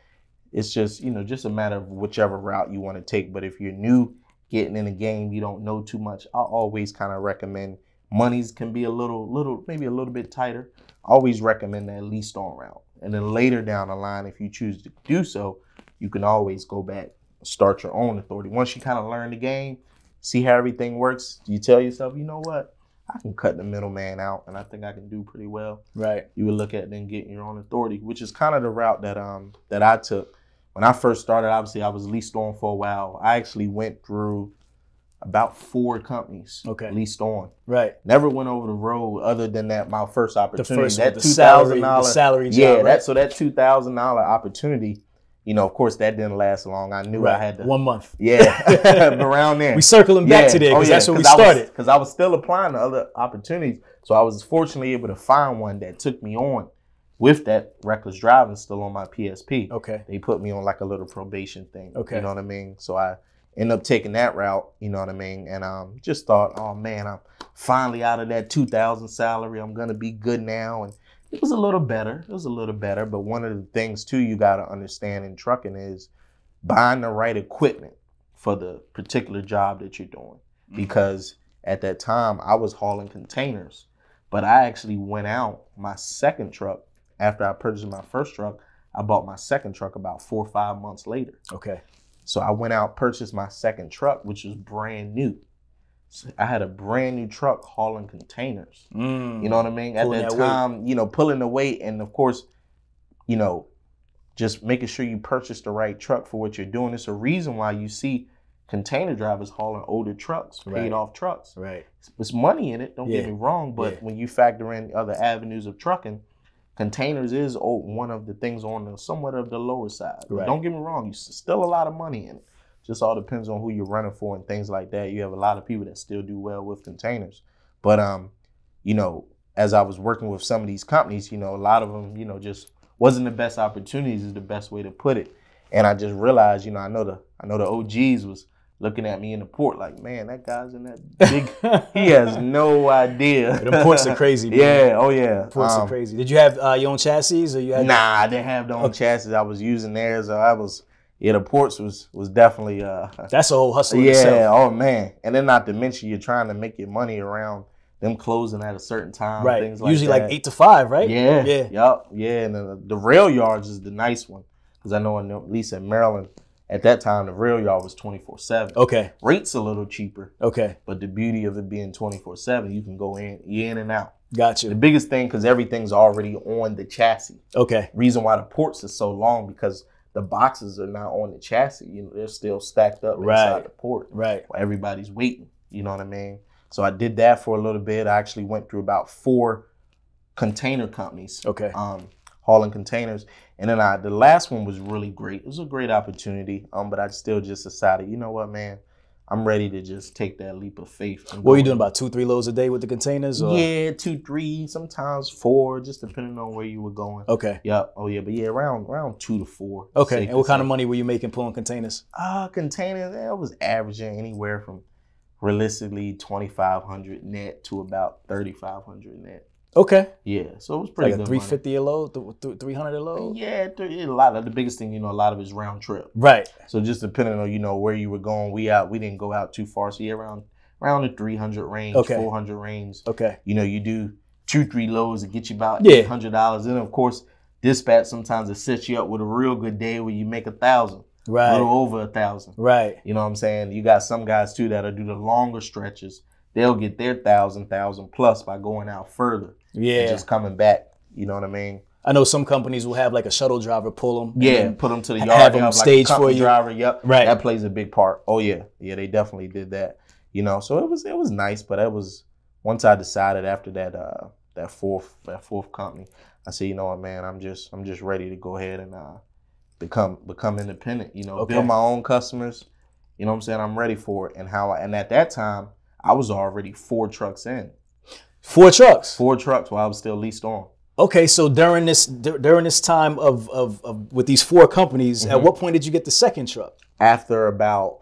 it's just you know just a matter of whichever route you want to take. But if you're new getting in the game, you don't know too much. I always kind of recommend monies can be a little little maybe a little bit tighter. I always recommend that leased on route. And then later down the line, if you choose to do so, you can always go back start your own authority. Once you kind of learn the game, see how everything works, you tell yourself, you know what? I can cut the middleman out and I think I can do pretty well Right. you would look at then getting your own authority, which is kind of the route that um that I took when I first started. Obviously, I was leased on for a while. I actually went through about four companies. Okay. leased on. Right. Never went over the road other than that my first The opportunity. first that one, the salary, the $2,000 salary job. yeah, right? that so that two thousand dollar opportunity. You know, of course, that didn't last long. I knew right. I had to. one month. Yeah, around there. We circling back to there because that's where we started. Because I was still applying to other opportunities. So I was fortunately able to find one that took me on with that reckless driving still on my PSP. Okay. They put me on like a little probation thing. Okay. You know what I mean? So I ended up taking that route, you know what I mean? And um just thought, oh man, I'm finally out of that 2000 salary. I'm going to be good now. And it was a little better. It was a little better. But one of the things too you got to understand in trucking is buying the right equipment for the particular job that you're doing. Mm-hmm. Because at that time I was hauling containers, but I actually went out my second truck after I purchased my first truck. I bought my second truck about four or five months later. Okay. So I went out purchased my second truck, which was brand new. I had a brand new truck hauling containers. Mm. You know what I mean? At that that weight. time, you know, pulling the weight, and of course, you know, just making sure you purchase the right truck for what you're doing. It's a reason why you see container drivers hauling older trucks, paid Right. off trucks. Right. There's money in it. Don't Yeah. get me wrong, but Yeah. when you factor in other avenues of trucking, containers is one of the things on the somewhat of the lower side. Right. don't get me wrong, you still a lot of money in it. Just all depends on who you're running for and things like that. You have a lot of people that still do well with containers, but um, you know, as I was working with some of these companies, you know, a lot of them, you know, just wasn't the best opportunities is the best way to put it. And I just realized, you know, I know the I know the OGs was looking at me in the port like, man, that guy's in that big. he has no idea. the ports are crazy, man. Yeah. Oh yeah. Ports are Um, crazy. Did you have uh, your own chassis or you had? Nah, I didn't have the own chassis. I was using theirs. So I was, yeah, the ports was was definitely uh That's a whole hustle yeah, itself. oh man. And then not to mention you're trying to make your money around them closing at a certain time, Right. Things like Usually that. like eight to five, right? Yeah, Yeah. yup, yeah. And the, the rail yards is the nice one because I know in, at least in Maryland at that time the rail yard was twenty four seven. Okay. Rates a little cheaper, Okay. but the beauty of it being twenty four seven, you can go in, in and out. Gotcha. The biggest thing because everything's already on the chassis. Okay. Reason why the ports is so long because the boxes are not on the chassis. You know, they're still stacked up Right. inside the port. Right. While everybody's waiting. You know what I mean? So I did that for a little bit. I actually went through about four container companies, Okay. um, hauling containers, and then I the last one was really great. It was a great opportunity, um, but I still just decided, you know what, man, I'm ready to just take that leap of faith. What were you doing? About two, three loads a day with the containers? Or? yeah, two, three, sometimes four, just depending on where you were going. Okay. Yep. Oh yeah, but yeah, around around two to four. Okay. And what kind of money were you making pulling containers? Uh containers, I was averaging anywhere from realistically twenty five hundred net to about thirty five hundred net. Okay. Yeah, so it was pretty Like a good. three money. a load, three hundred a load. Yeah, th- a lot of the biggest thing, you know, a lot of it's round trip. Right. So just depending on you know where you were going, we out we didn't go out too far. So yeah, around around the three hundred range, Okay. four hundred range. Okay. You know, you do two three loads to get you about Yeah. eight hundred dollars. Then of course, dispatch sometimes it sets you up with a real good day where you make a thousand, Right. a little over a thousand. Right. You know what I'm saying? You got some guys too that'll do the longer stretches. They'll get their thousand, thousand plus by going out further and Yeah. just coming back. You know what I mean? I know some companies will have like a shuttle driver pull them. Yeah, put them to the yard. They them have like stage a for you. driver. Yep, Right. That plays a big part. Oh yeah, yeah. They definitely did that. You know, so it was it was nice, but it was once I decided after that uh that fourth that fourth company, I said, you know what, man, I'm just I'm just ready to go ahead and uh become become independent. You know, Okay. build my own customers. You know what I'm saying? I'm ready for it. And how I, and at that time, I was already four trucks in, Four trucks. four trucks while I was still leased on. Okay, so during this dur- during this time of, of, of with these four companies, at Mhm. what point did you get the second truck? After about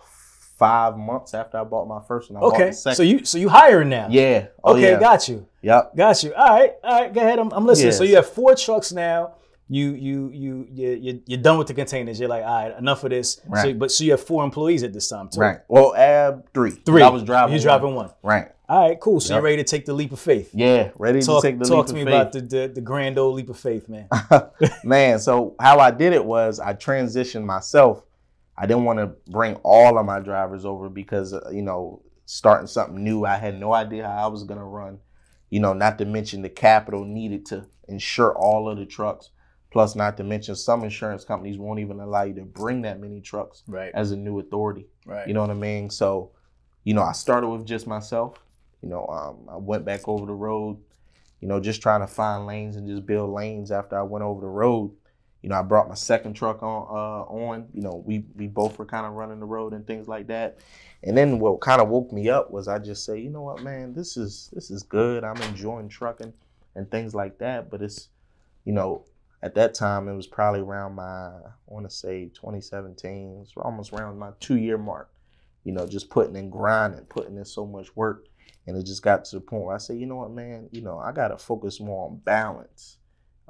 five months after I bought my first one, I bought Okay, the second. so you so you hiring now? yeah. Oh, Okay, yeah. got you, Yep. got you. All right, all right. Go ahead. I'm, I'm listening. So you have four trucks now. You you you you you- you're done with the containers. You're like, all right, enough of this. So, Right. but so you have four employees at this time too. Right. Well, ab three. Three. I was driving. You're driving one. Right. All right, cool. So Yep. you're ready to take the leap of faith. Yeah. Ready Talk, to take the leap of faith. talk to me about the, the the grand old leap of faith, man. Man, so how I did it was I transitioned myself. I didn't want to bring all of my drivers over because uh, you know starting something new. I had no idea how I was gonna run. You know, not to mention the capital needed to insure all of the trucks. Plus, not to mention some insurance companies won't even allow you to bring that many trucks Right. as a new authority. Right. You know what I mean? So, you know, I started with just myself. You know, um, I went back over the road, you know, just trying to find lanes and just build lanes after I went over the road. You know, I brought my second truck on uh, on. You know, we we both were kind of running the road and things like that. And then what kind of woke me up was I just say, you know what, man, this is this is good. I'm enjoying trucking and things like that. But it's, you know, at that time it was probably around my I want to say 2017. It's almost around my two year mark. You know, just putting in grinding, putting in so much work, and it just got to the point where I said, you know what, man, you know, I gotta focus more on balance.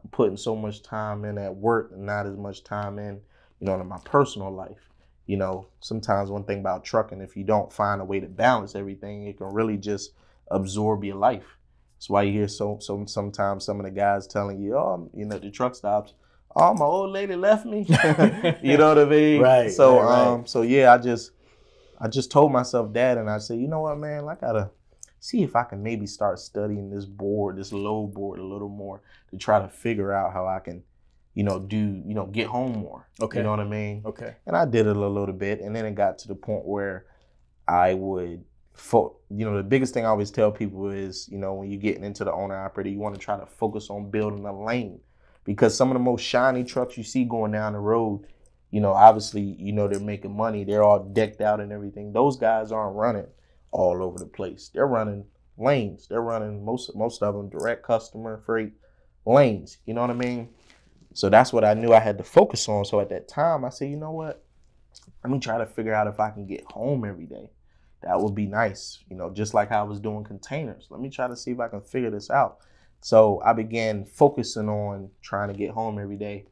I'm putting so much time in at work and not as much time in, you know, in my personal life. You know, sometimes one thing about trucking, if you don't find a way to balance everything, it can really just absorb your life. That's why you hear so so sometimes some of the guys telling you, oh, you know, the truck stops. Oh, my old lady left me. you know what I mean? Right, So right, right. um, so yeah, I just I just told myself that, and I said, you know what, man, I gotta see if I can maybe start studying this board, this load board, a little more to try to figure out how I can, you know, do you know get home more. Okay. You know what I mean? Okay. And I did it a little bit, and then it got to the point where I would, fo- you know, the biggest thing I always tell people is, you know, when you're getting into the owner operator, you want to try to focus on building a lane, because some of the most shiny trucks you see going down the road, you know, obviously, you know, they're making money, they're all decked out and everything. Those guys aren't running all over the place. They're running lanes. They're running most most of them direct customer freight lanes. You know what I mean? So that's what I knew I had to focus on. So at that time, I said, you know what? Let me try to figure out if I can get home every day. That would be nice. You know, just like how I was doing containers. Let me try to see if I can figure this out. So I began focusing on trying to get home every day.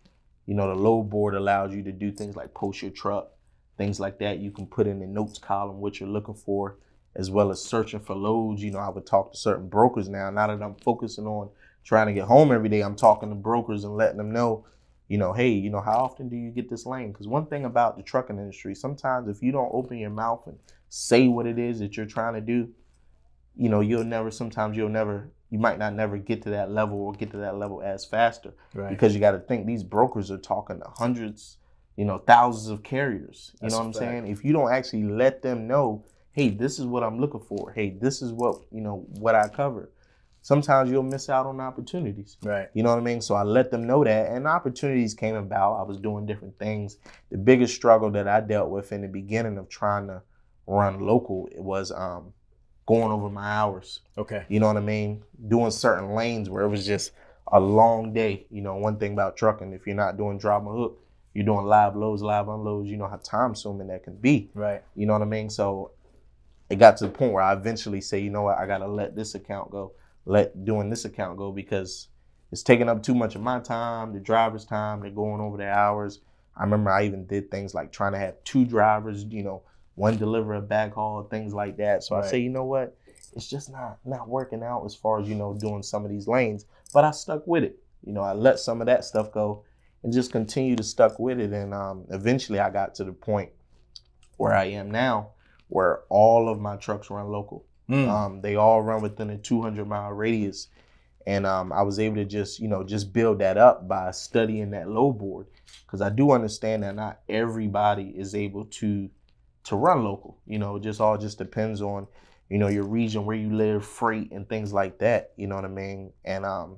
You know, the load board allows you to do things like post your truck, things like that. You can put in the notes column what you're looking for, as well as searching for loads. You know, I would talk to certain brokers now. Now that I'm focusing on trying to get home every day, I'm talking to brokers and letting them know, you know, hey, you know, how often do you get this lane? Because one thing about the trucking industry, sometimes if you don't open your mouth and say what it is that you're trying to do, you know, you'll never, sometimes you'll never, you might not never get to that level or get to that level as faster. Right. Because you got to think these brokers are talking to hundreds, you know, thousands of carriers. You That's know what I'm fact. saying? If you don't actually let them know, hey, this is what I'm looking for. Hey, this is what, you know, what I cover. Sometimes you'll miss out on opportunities. Right. You know what I mean? So I let them know that, and opportunities came about. I was doing different things. The biggest struggle that I dealt with in the beginning of trying to run local it was um, going over my hours. Okay. You know what I mean? Doing certain lanes where it was just a long day. You know, one thing about trucking, if you're not doing drop and hook, you're doing live loads, live unloads. You know how time consuming that can be. Right. You know what I mean? So it got to the point where I eventually say, you know what, I gotta let this account go, let doing this account go because it's taking up too much of my time, the driver's time, they're going over their hours. I remember I even did things like trying to have two drivers, you know, one deliver a back haul, things like that. So Right. I say, you know what, it's just not not working out as far as you know doing some of these lanes. But I stuck with it. You know, I let some of that stuff go and just continue to stuck with it. And um, eventually, I got to the point where I am now, where all of my trucks run local. Mm. Um, they all run within a 200 mile radius, and um, I was able to just you know just build that up by studying that load board because I do understand that not everybody is able to to run local. You know, it just all just depends on you know your region where you live, freight, and things like that. You know what I mean? And um,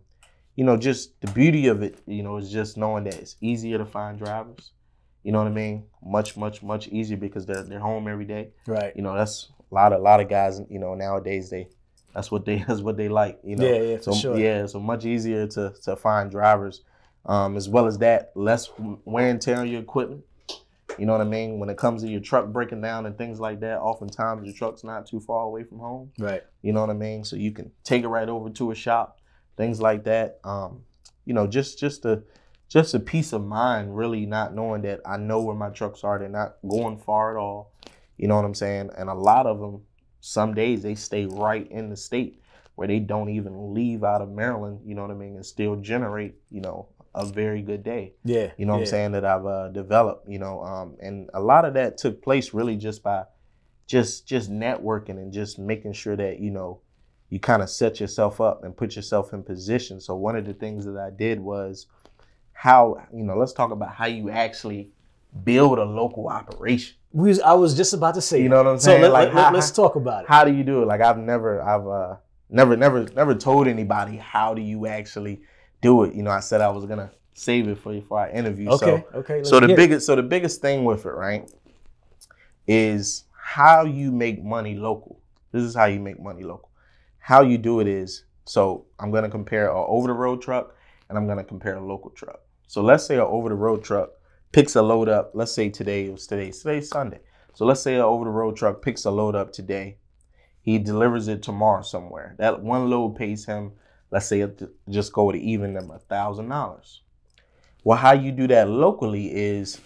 you know, just the beauty of it, you know, is just knowing that it's easier to find drivers. You know what I mean? Much, much, much easier because they're they're home every day Right. you know that's a lot of a lot of guys you know nowadays they that's what they that's what they like you know Yeah, yeah, for so sure. yeah so much easier to to find drivers um as well as that less wear and tear on your equipment you know what i mean when it comes to your truck breaking down and things like that oftentimes your truck's not too far away from home Right. you know what i mean so you can take it right over to a shop things like that um you know just just a just a peace of mind really not knowing that i know where my trucks are they're not going far at all you know what I'm saying? And a lot of them, some days they stay right in the state where they don't even leave out of Maryland, you know what I mean, and still generate, you know, a very good day. Yeah. You know what yeah. I'm saying that I've uh, developed, you know, um, and a lot of that took place really just by just just networking and just making sure that you know you kind of set yourself up and put yourself in position. So one of the things that I did was how you know let's talk about how you actually build a local operation. We was, I was just about to say. You know what I'm that. So saying? let, Like, let, us talk about it. How do you do it? Like I've never, I've uh, never, never, never told anybody how do you actually do it. You know, I said I was gonna save it for you for our interview. okay. So, okay. so the hear it. biggest, so the biggest thing with it, right, is how you make money local. This is how you make money local. How you do it is, so I'm gonna compare a over the road truck and I'm gonna compare a local truck. So let's say a over the road truck picks a load up. Let's say today it was today. Today's Sunday. So let's say a over the road truck picks a load up today. He delivers it tomorrow somewhere. That one load pays him, let's say, just go to an even number, thousand dollars. Well, how you do that locally is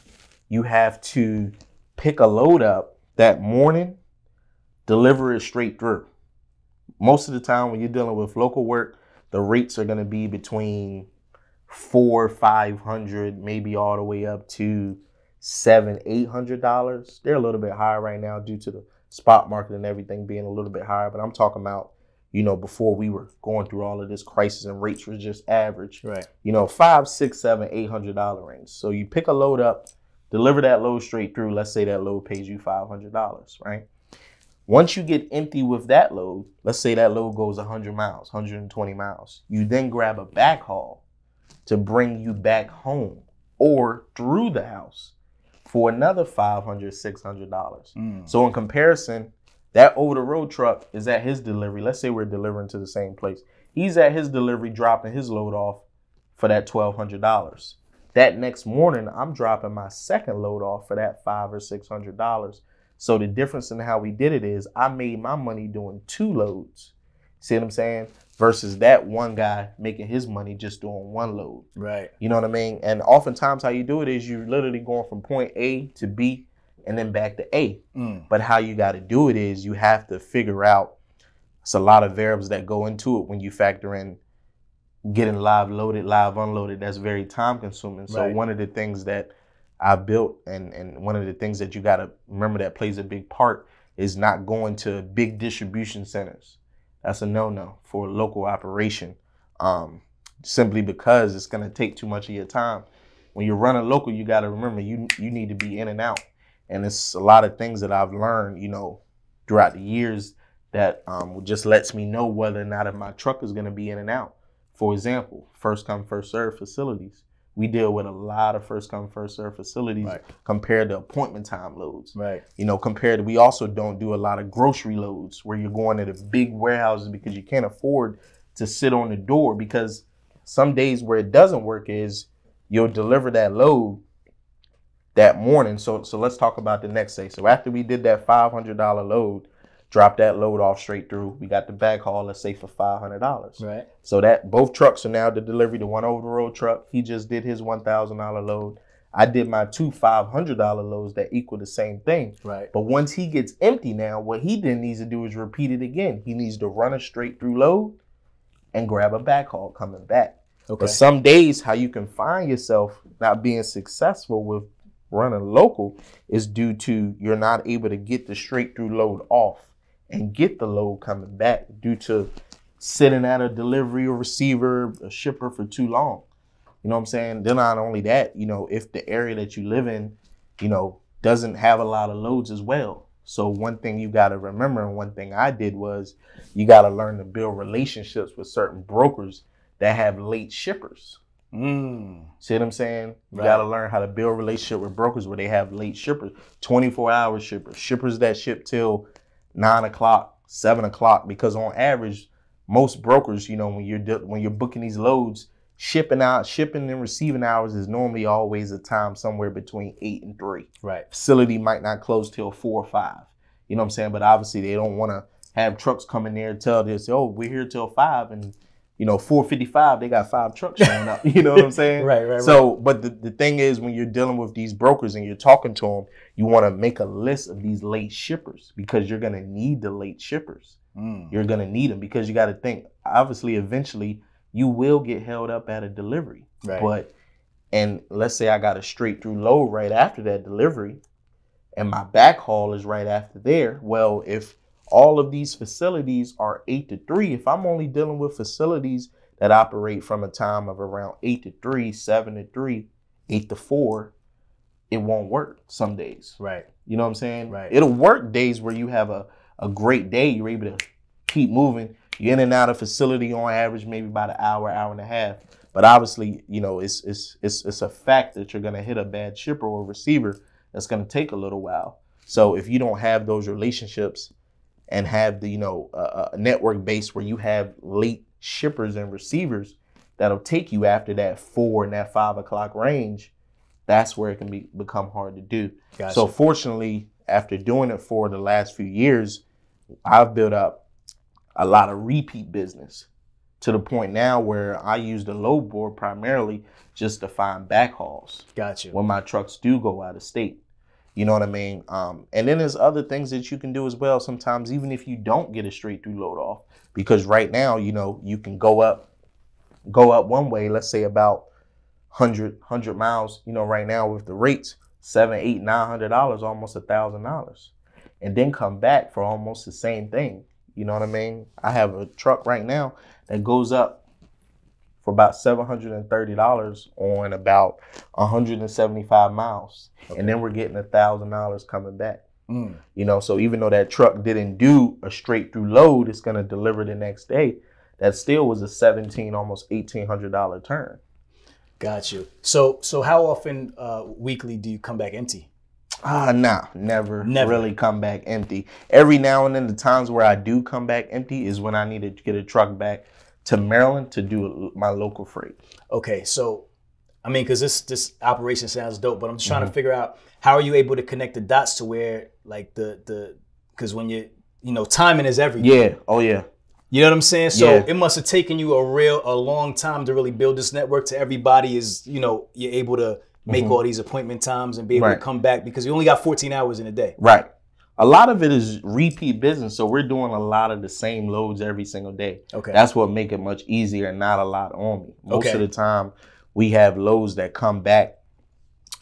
you have to pick a load up that morning, deliver it straight through. Most of the time, when you're dealing with local work, the rates are going to be between four, five hundred, maybe all the way up to seven, eight hundred dollars. They're a little bit higher right now due to the spot market and everything being a little bit higher. But I'm talking about, you know, before we were going through all of this crisis and rates were just average Right. you know, five, six, seven, eight hundred dollar range. So you pick a load up, deliver that load straight through. Let's say that load pays you five hundred dollars, right? Once you get empty with that load, let's say that load goes 100 miles, 120 miles. You then grab a back haul to bring you back home or through the house for another 500 600 dollars. Mm. So in comparison, that over the road truck is at his delivery. Let's say we're delivering to the same place. He's at his delivery dropping his load off for that twelve hundred dollars. That next morning, I'm dropping my second load off for that five or six hundred dollars. So the difference in how we did it is I made my money doing two loads. See what I'm saying? Versus that one guy making his money just doing one load. Right. You know what I mean? And oftentimes how you do it is you're literally going from point A to B and then back to A. Mm. But how you got to do it is you have to figure out it's a lot of variables that go into it when you factor in getting live loaded, live unloaded. That's very time consuming. So Right. one of the things that I built and and one of the things that you got to remember that plays a big part is not going to big distribution centers. That's a no-no for a local operation. Um, simply because it's going to take too much of your time. When you're running local, you got to remember you you need to be in and out. And it's a lot of things that I've learned, you know, throughout the years that um, just lets me know whether or not if my truck is going to be in and out. For example, first come first serve facilities. We deal with a lot of first come first serve facilities Right. compared to appointment time loads. Right. You know, compared to we also don't do a lot of grocery loads where you're going to the big warehouses because you can't afford to sit on the door because some days where it doesn't work is you'll deliver that load that morning. So so let's talk about the next day. So after we did that five hundred dollar load, drop that load off straight through. We got the back haul, let's say for five hundred dollars. Right. So that both trucks are now the delivery. The one over the road truck, he just did his one thousand dollar load. I did my two five hundred dollar loads that equal the same thing. Right. But once he gets empty now, what he then needs to do is repeat it again. He needs to run a straight through load and grab a back haul coming back. Okay. But some days, how you can find yourself not being successful with running local is due to you're not able to get the straight through load off and get the load coming back due to sitting at a delivery or receiver, a shipper for too long. You know what I'm saying? Then not only that, you know, if the area that you live in, you know, doesn't have a lot of loads as well. So one thing you got to remember, and one thing I did was, you got to learn to build relationships with certain brokers that have late shippers. Mm. See what I'm saying? You Right. got to learn how to build relationship with brokers where they have late shippers, 24 hour shippers, shippers that ship till nine o'clock, seven o'clock. Because on average, most brokers, you know, when you're when you're booking these loads, shipping out, shipping and receiving hours is normally always a time somewhere between eight and three. Right. Facility might not close till four or five. You know what I'm saying? But obviously, they don't want to have trucks come in there and tell this, oh, we're here till five, and you know, 455, they got five trucks showing up. You know what I'm saying? Right, right, So, but the, the thing is, when you're dealing with these brokers and you're talking to them, you want to make a list of these late shippers because you're going to need the late shippers. Mm. You're going to need them because you got to think, obviously, eventually, you will get held up at a delivery. Right. But, and let's say I got a straight through load right after that delivery and my back haul is right after there. Well, if all of these facilities are eight to three, if I'm only dealing with facilities that operate from a time of around eight to three, seven to three, eight to four, it won't work some days. Right. You know what I'm saying? Right. It'll work days where you have a, a great day, you're able to keep moving. You're in and out of facility on average, maybe about an hour, hour and a half. But obviously, you know, it's it's it's it's a fact that you're gonna hit a bad shipper or receiver that's gonna take a little while. So if you don't have those relationships and have the you know a, a network base where you have late shippers and receivers that'll take you after that four and that five o'clock range, that's where it can be become hard to do. Gotcha. So fortunately, after doing it for the last few years, I've built up a lot of repeat business to the point now where I use the load board primarily just to find backhauls Got you. when my trucks do go out of state. You know what I mean? Um, and then there's other things that you can do as well. Sometimes even if you don't get a straight through load off, because right now, you know, you can go up, go up one way. Let's say about 100, 100 miles. You know, right now with the rates, seven, eight, nine hundred dollars, almost a thousand dollars, and then come back for almost the same thing. You know what I mean? I have a truck right now that goes up for about seven hundred and thirty dollars on about hundred and seventy-five miles, and then we're getting a thousand dollars coming back. Mm. You know, so even though that truck didn't do a straight through load, it's gonna deliver the next day. That still was a seventeen, almost eighteen hundred dollar turn. Got you. So so how often uh, weekly do you come back empty? Ah, nah, never, Never. really come back empty. Every now and then, the times where I do come back empty is when I need to get a truck back to Maryland to do my local freight. Okay, so I mean, because this this operation sounds dope, but I'm just trying Mm-hmm. to figure out how are you able to connect the dots to where like the the because when you you know timing is everything. Yeah. Oh yeah. You know what I'm saying? So Yeah. it must have taken you a real a long time to really build this network to everybody is, you know, you're able to make all these appointment times and be able Mm-hmm. Right. to come back because you only got 14 hours in a day. Right. A lot of it is repeat business, so we're doing a lot of the same loads every single day. Okay. That's what make it much easier and not a lot on me. Most Okay. of the time, we have loads that come back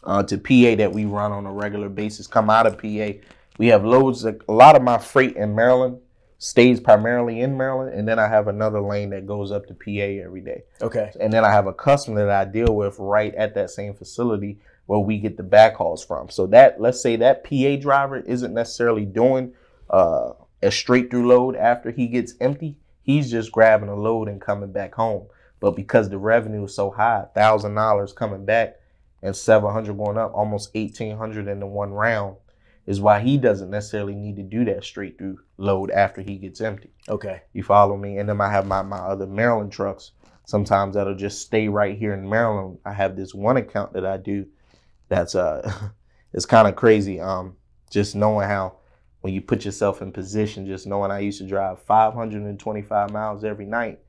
uh, to PA that we run on a regular basis. Come out of PA, we have loads. That, a lot of my freight in Maryland stays primarily in Maryland, and then I have another lane that goes up to PA every day. Okay. And then I have a customer that I deal with right at that same facility where we get the backhauls from. So that let's say that PA driver isn't necessarily doing uh, a straight through load after he gets empty. He's just grabbing a load and coming back home. But because the revenue is so high, thousand dollars coming back and seven hundred going up, almost eighteen hundred in the one round, is why he doesn't necessarily need to do that straight through load after he gets empty. Okay. You follow me? And then I have my, my other Maryland trucks. Sometimes that'll just stay right here in Maryland. I have this one account that I do that's uh it's kind of crazy. Um just knowing how when you put yourself in position, just knowing I used to drive 525 miles every night,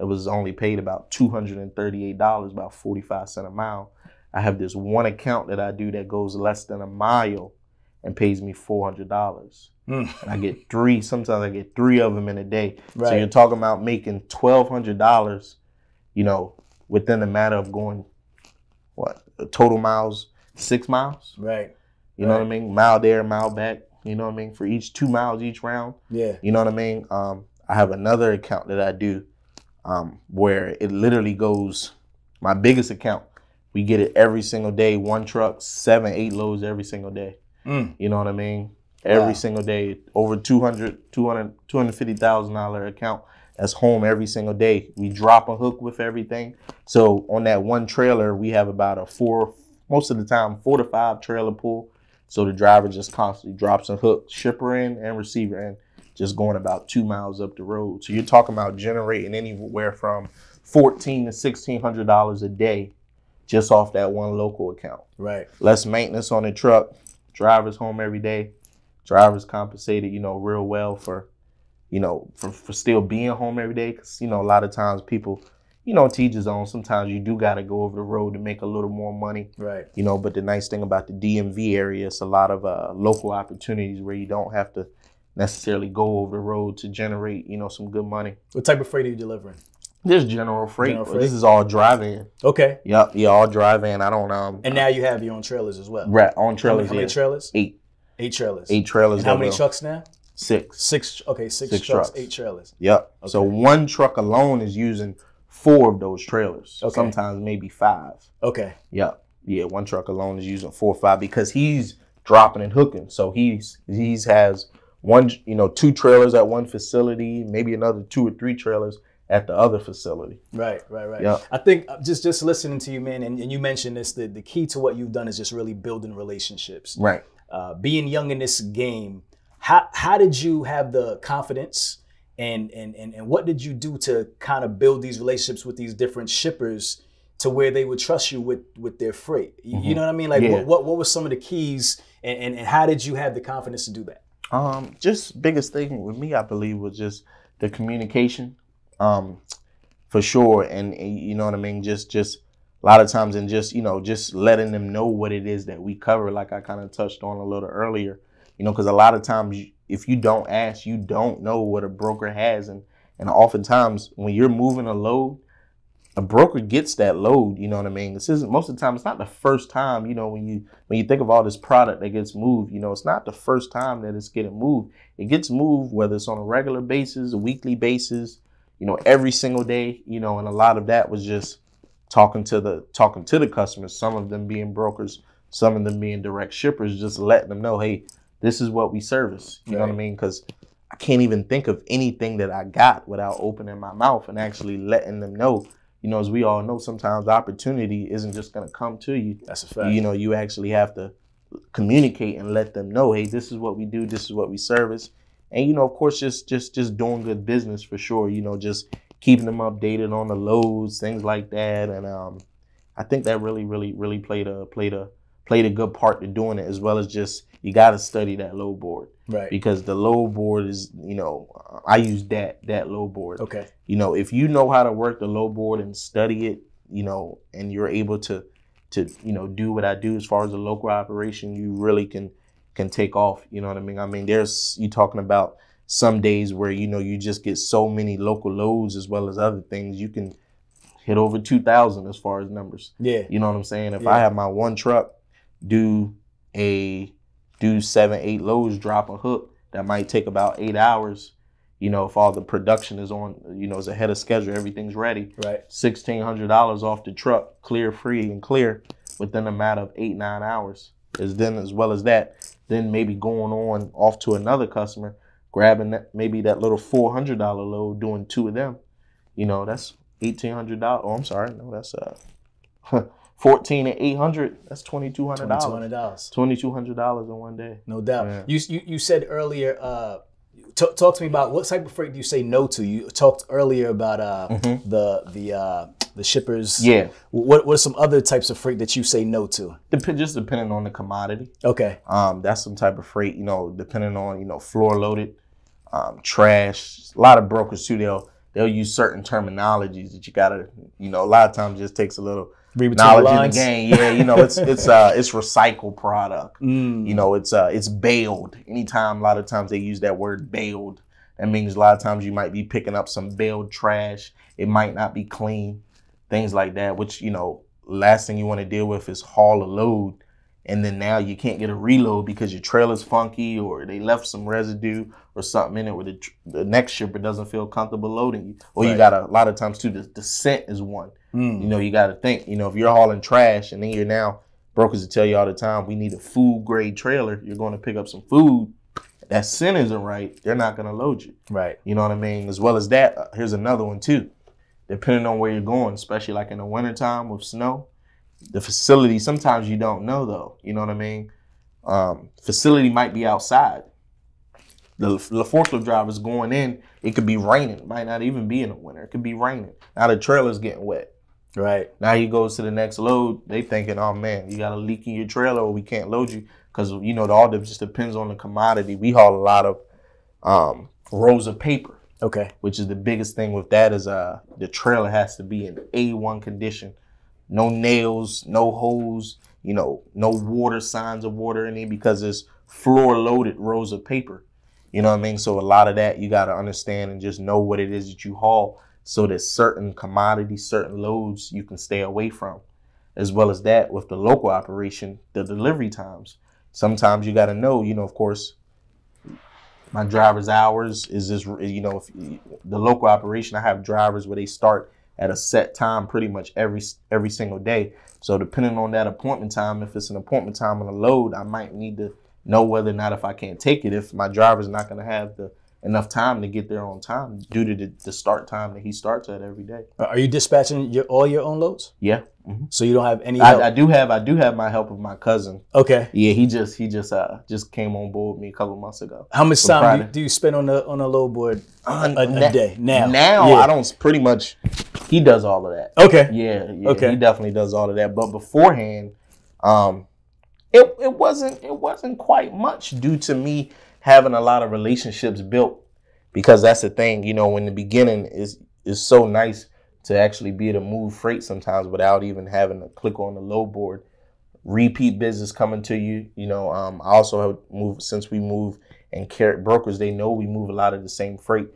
it was only paid about $238, about 45 cents a mile. I have this one account that I do that goes less than a mile and pays me $400. Mm. And I get three. Sometimes I get three of them in a day. So you're talking about making twelve hundred dollars, you know, within the matter of going what total miles, six miles. Right. You know what I mean? Mile there, mile back. You know what I mean? For each two miles each round. Yeah. You know what I mean? Um, I have another account that I do um, where it literally goes. My biggest account, we get it every single day. One truck, seven, eight loads every single day. Mm. You know what I mean? Every Wow. single day, over 200, 200 $250,000 account that's home every single day. We drop a hook with everything. So on that one trailer, we have about a four, most of the time, four to five trailer pull. So the driver just constantly drops and hook, shipper in and receiver in, just going about two miles up the road. So you're talking about generating anywhere from fourteen to sixteen hundred dollars a day just off that one local account Right. less maintenance on the truck. Drivers home every day. Drivers compensated, you know, real well for, you know, for, for still being home every day. Cause you know, a lot of times people, you know, teach his own. Sometimes you do got to go over the road to make a little more money, Right. you know. But the nice thing about the DMV area, it's a lot of uh, local opportunities where you don't have to necessarily go over the road to generate, you know, some good money. What type of freight are you delivering? This general freight, General freight? this is all drive-in. Okay. Yep, yeah, all drive-in. I don't um. And now you have your own trailers as well. right on How many, trailers. how many trailers? Eight, Eight trailers. eight trailers. How many trucks now? Six. Six. Okay, six, Six trucks, trucks. eight trailers. Yep. So one truck alone is using four of those trailers. Okay. Sometimes maybe five. Okay. Yep. Yeah, one truck alone is using four or five because he's dropping and hooking. So he's he's has one, you know, two trailers at one facility, maybe another two or three trailers at the other facility. Right, right, right. Yep. I think uh, just just listening to you, man, and, and you mentioned this. The, the key to what you've done is just really building relationships. Right. Uh, being young in this game, how how did you have the confidence, and and and and what did you do to kind of build these relationships with these different shippers to where they would trust you with with their freight? You, you know what I mean? Like, Mm-hmm. Yeah. what, what what were some of the keys, and, and and how did you have the confidence to do that? Um, just biggest thing with me, I believe, was just the communication, um, for sure. And, and you know what I mean. Just, just a lot of times, and just you know, just letting them know what it is that we cover. Like I kind of touched on a little earlier, you know, because a lot of times, you- if you don't ask, you don't know what a broker has, and and oftentimes when you're moving a load, a broker gets that load. You know what I mean. This isn't most of the time. It's not the first time. You know when you when you think of all this product that gets moved, you know, it's not the first time that it's getting moved. It gets moved whether it's on a regular basis, a weekly basis, you know, every single day, you know, and a lot of that was just talking to the talking to the customers, some of them being brokers, some of them being direct shippers, just letting them know, hey, this is what we service. You know what I mean? Because I can't even think of anything that I got without opening my mouth and actually letting them know. You know, as we all know, sometimes opportunity isn't just going to come to you That's a fact. you know you actually have to communicate and let them know hey this is what we do this is what we service and you know of course just just just doing good business for sure you know just keeping them updated on the loads things like that and um i think that really really really played a played a played a good part to doing it, as well as just you got to study that load board Right. because the load board is, you know, I use that that load board. Okay. You know, if you know how to work the load board and study it, you know, and you're able to to you know do what I do as far as a local operation, you really can can take off. You know what I mean? I mean, there's you talking about some days where you know you just get so many local loads as well as other things. You can hit over two thousand as far as numbers. Yeah. You know what I'm saying? If Yeah. I have my one truck do a do seven, eight loads, drop a hook, that might take about eight hours. You know, if all the production is on, you know, is ahead of schedule, everything's ready. Right. Sixteen hundred dollars off the truck, clear, free, and clear within a matter of eight, nine hours. Is then as well as that, then maybe going on off to another customer, grabbing that maybe that little four hundred dollar load, doing two of them. You know, that's eighteen hundred dollars. Oh, I'm sorry, no, that's uh fourteen and eight hundred. That's twenty two hundred Twenty two dollars. hundred dollars. Twenty two hundred dollars in one day. No doubt. Yeah. You, you you said earlier. Uh, t- talk to me about what type of freight do you say no to? You talked earlier about uh, the the uh, the shippers. Mm-hmm. Yeah, What what are some other types of freight that you say no to? Dep- just depending on the commodity. Okay. Um, that's some type of freight, you know, depending on, you know, floor loaded, um, trash. A lot of brokers too, they'll they'll use certain terminologies that you gotta, you know, a lot of times it just takes a little Read between the knowledge in the game. Yeah, you know, it's it's uh it's recycled product. Mm. You know, it's uh it's baled. Anytime a lot of times they use that word baled, that means a lot of times you might be picking up some baled trash. It might not be clean, things like that, which, you know, last thing you want to deal with is haul a load and then now you can't get a reload because your trailer's funky or they left some residue or something in it where the, the next shipper doesn't feel comfortable loading you. Or you got a, a lot of times too, the, the scent is one. Mm. You know, you got to think, you know, if you're hauling trash and then you're now, brokers will tell you all the time, we need a food grade trailer. You're going to pick up some food. That scent isn't right. They're not going to load you. Right. You know what I mean? As well as that, uh, here's another one too. Depending on where you're going, especially like in the wintertime with snow, the facility, sometimes you don't know though. You know what I mean? Um, facility might be outside. The, the forklift driver's going in, it could be raining. It might not even be in the winter. It could be raining. Now the trailer's getting wet. Right. Now he goes to the next load. They thinking, oh man, you got a leak in your trailer, or we can't load you because you know the all just depends on the commodity. We haul a lot of um, rolls of paper, Okay. which is the biggest thing with that is uh the trailer has to be in A1 condition, no nails, no holes, you know, no water signs of water in it because it's floor loaded rolls of paper. You know what I mean? So a lot of that you got to understand and just know what it is that you haul so that certain commodities, certain loads you can stay away from. As well as that with the local operation, the delivery times. Sometimes you got to know, you know, of course, my driver's hours is this, you know, the local operation, I have drivers where they start at a set time pretty much every every single day. So depending on that appointment time, if it's an appointment time on a load, I might need to know whether or not if I can't take it, if my driver's not going to have the enough time to get there on time due to the, the start time that he starts at every day. Are you dispatching your all your own loads? Yeah, mhm. So you don't have any help? I, I do have I do have my help of my cousin. okay. Yeah, he just he just uh just came on board with me a couple months ago. How much time do you, do you spend on the on a load board Uh, a, a na- day now? Now Yeah. I don't pretty much. He does all of that. Okay. Yeah, yeah. Okay. He definitely does all of that. But beforehand, um, it it wasn't it wasn't quite much due to me having a lot of relationships built. Because that's the thing, you know, in the beginning is is so nice to actually be able to move freight sometimes without even having to click on the load board. Repeat business coming to you. You know, um, I also have moved since we move and carry brokers. They know we move a lot of the same freight.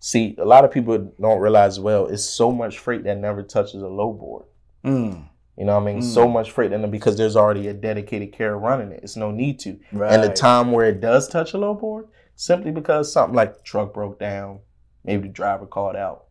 See, a lot of people don't realize well, it's so much freight that never touches a load board. Mm, You know what I mean? So much freight in it because there's already a dedicated carrier running it. It's no need to. right. And the time where it does touch a load board, simply because something like the truck broke down, maybe the driver called out,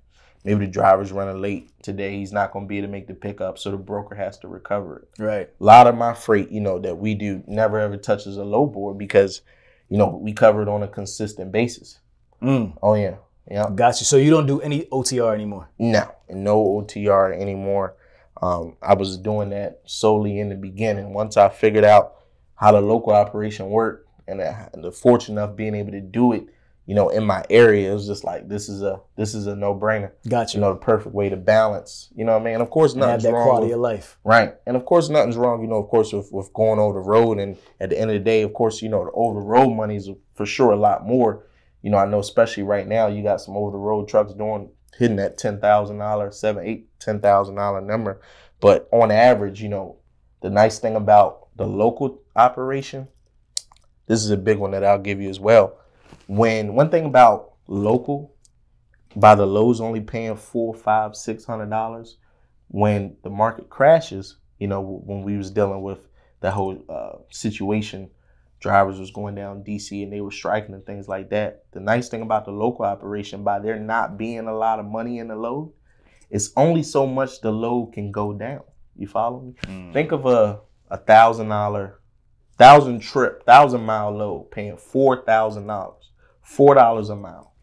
maybe the driver's running late today, he's not going to be able to make the pickup, so the broker has to recover it. Right. A lot of my freight, you know, that we do never ever touches a load board because, you know, we cover it on a consistent basis. Mm, Oh yeah, yeah. got you. So you don't do any OTR anymore. No, no OTR anymore. Um, I was doing that solely in the beginning. Once I figured out how the local operation worked and the, the fortune of being able to do it, you know, in my area, it was just like this is a this is a no brainer. Gotcha. You know, the perfect way to balance. You know what I mean? Of course, And have that wrong. quality with- of life. Right. And of course, nothing's wrong, you know, of course, with, with going over the road. And at the end of the day, of course, you know, the over the road money is for sure a lot more. You know, I know especially right now, you got some over the road trucks doing hitting that ten thousand dollar, seven, eight, ten thousand dollar number. But on average, you know, the nice thing about the local operation, this is a big one that I'll give you as well. When one thing about local, by the lows only paying four, five, six hundred dollars, when the market crashes, you know, when we was dealing with the whole uh, situation, drivers was going down DC and they were striking and things like that. The nice thing about the local operation, by there not being a lot of money in the load, it's only so much the load can go down. You follow me? Mm. Think of a a thousand dollar, thousand trip, thousand mile load paying four thousand dollars, four dollars a mile.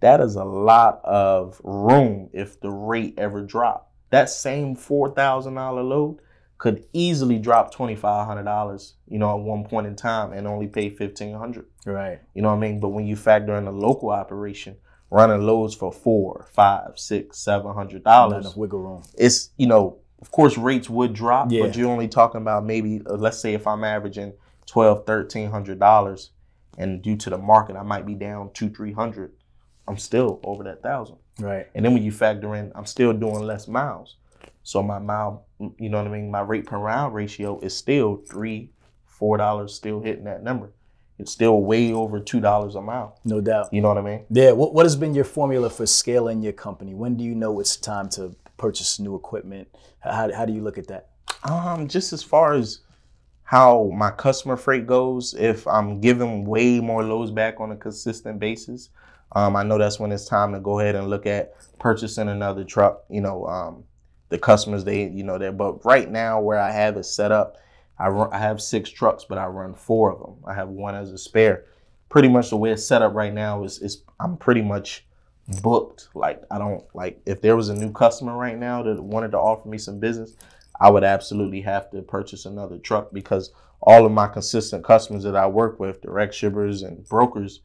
That is a lot of room if the rate ever dropped. That same four thousand dollar load could easily drop twenty five hundred dollars, you know, at one point in time and only pay fifteen hundred. Right. You know what I mean? But when you factor in a local operation, running loads for four, five, six, seven hundred dollars, wiggle room. it's you know of course rates would drop Yeah. but you're only talking about maybe uh, let's say if i'm averaging 12 1300 dollars and due to the market i might be down two three hundred i'm still over that thousand Right. and then when you factor in i'm still doing less miles so my mile you know what i mean my rate per round ratio is still three four dollars still hitting that number it's still way over two dollars a mile No doubt. you know what i mean Yeah. What, what has been your formula for scaling your company? When do you know it's time to purchase new equipment? How, how do you look at that? Um, just as far as how my customer freight goes, if I'm giving way more loads back on a consistent basis, um, I know that's when it's time to go ahead and look at purchasing another truck. You know, um, the customers they you know that. But right now, where I have it set up, I run, I have six trucks, but I run four of them. I have one as a spare. Pretty much the way it's set up right now is is I'm pretty much booked. Like I don't like if there was a new customer right now that wanted to offer me some business, I would absolutely have to purchase another truck because all of my consistent customers that I work with, direct shippers and brokers,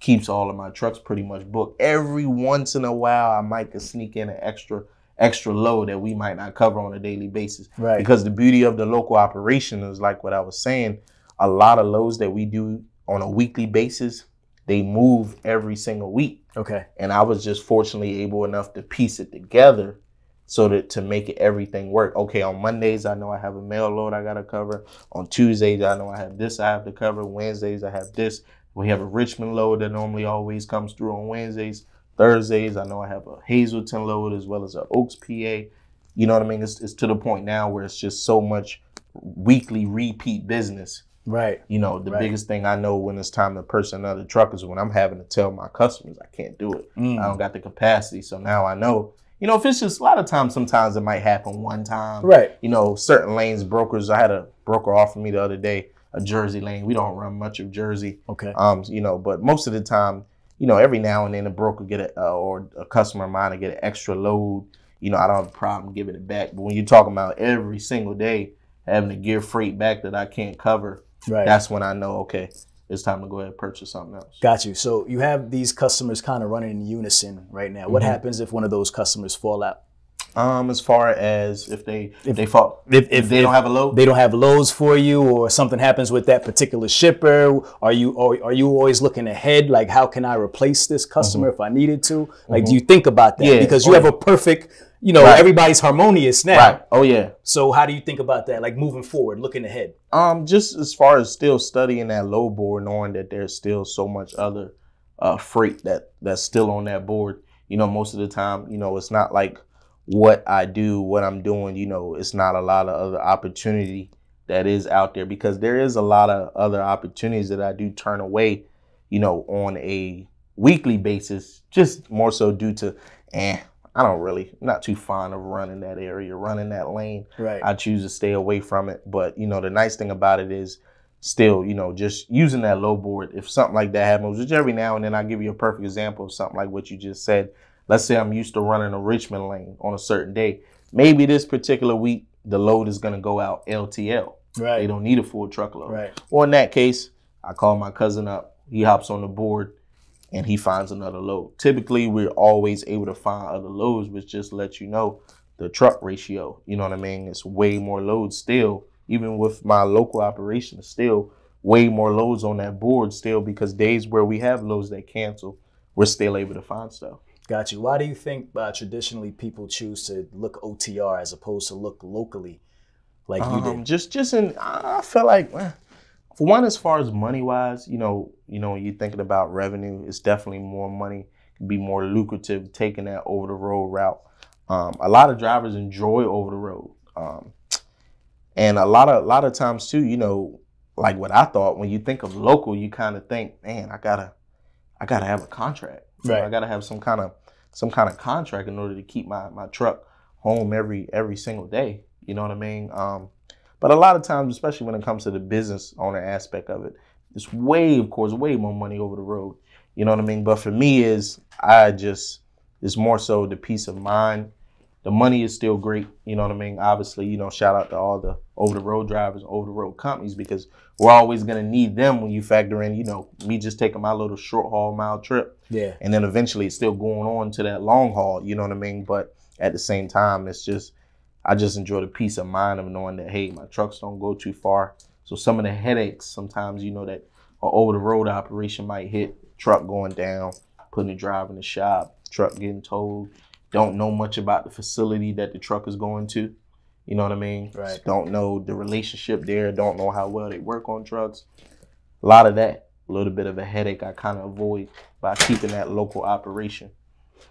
keeps all of my trucks pretty much booked. Every once in a while, I might sneak in an extra extra load that we might not cover on a daily basis. Right. Because the beauty of the local operation is like what I was saying, a lot of loads that we do on a weekly basis, they move every single week Okay. and I was just fortunately able enough to piece it together so that to make it everything work. Okay, on Mondays I know I have a mail load I gotta cover. On Tuesdays I know I have this I have to cover. Wednesdays I have this. We have a Richmond load that normally always comes through on Wednesdays. Thursdays I know I have a Hazleton load as well as a Oaks PA. You know what I mean? It's, it's to the point now where it's just so much weekly repeat business Right. you know, the Right. biggest thing I know when it's time to purchase another truck is when I'm having to tell my customers I can't do it. Mm. I don't got the capacity. So now I know, you know, if it's just a lot of times, sometimes it might happen one time. Right. You know, certain lanes, brokers, I had a broker offer me the other day a Jersey lane. We don't run much of Jersey. Okay. Um, you know, but most of the time, you know, every now and then a broker get a, uh, or a customer of mine to get an extra load. You know, I don't have a problem giving it back. But when you're talking about every single day having to give freight back that I can't cover, Right. that's when I know, okay, it's time to go ahead and purchase something else. Got you. So you have these customers kind of running in unison right now. Mm-hmm. What happens if one of those customers fall out? Um, as far as if they If- they fall, if- if, if- they if don't have a load, They don't have loads for you, or something happens with that particular shipper. Are you or are you always looking ahead? Like, how can I replace this customer if I needed to? Like, do you think about that? Mm-hmm. Yeah. Because you Oh, have yeah. a perfect, you know, Right. everybody's harmonious now. right? Oh yeah. So how do you think about that? Like moving forward, looking ahead. Um, just as far as still studying that load board, knowing that there's still so much other uh, freight that that's still on that board. You know, most of the time, you know, it's not like what I do, what I'm doing. You know, it's not a lot of other opportunity that is out there because there is a lot of other opportunities that I do turn away. You know, on a weekly basis, just more so due to, eh, I don't really, not too fond of running that area, running that lane. Right. I choose to stay away from it. But you know, the nice thing about it is still, you know, just using that load board. If something like that happens, which every now and then I give you a perfect example of something like what you just said. Let's say I'm used to running a Richmond lane on a certain day. Maybe this particular week the load is gonna go out LTL. Right. They don't need a full truckload. Right. Or in that case, I call my cousin up. He hops on the board. and he finds another load. Typically, we're always able to find other loads, which just lets you know the truck ratio. You know what I mean? It's way more loads still, even with my local operation, still way more loads on that board still because days where we have loads that cancel, we're still able to find stuff. Got you. Why do you think uh, traditionally people choose to look OTR as opposed to look locally, like you Um, did? just, just in, I feel like, eh, for one, as far as money wise, you know, you know, when you're thinking about revenue, it's definitely more money, be more lucrative taking that over the road route. Um, a lot of drivers enjoy over the road, um, and a lot of, a lot of times too, you know, like what I thought when you think of local, you kind of think, man, I gotta, I gotta have a contract. Right. I gotta have some kind of, some kind of contract in order to keep my my truck home every every single day. You know what I mean? Um, but a lot of times, especially when it comes to the business owner aspect of it, it's way, of course, way more money over the road. You know what I mean? But for me, is I just it's more so the peace of mind. The money is still great. You know what I mean? Obviously, you know, shout out to all the over the road drivers, over the road companies, because we're always gonna need them when you factor in, you know, me just taking my little short haul mile trip yeah. and then eventually it's still going on to that long haul you know what i mean but at the same time it's just i just enjoy the peace of mind of knowing that hey my trucks don't go too far so some of the headaches sometimes you know that an over the road operation might hit truck going down putting the driver in the shop truck getting towed don't know much about the facility that the truck is going to you know what i mean Right. don't know the relationship there don't know how well they work on trucks a lot of that a little bit of a headache i kind of avoid by keeping that local operation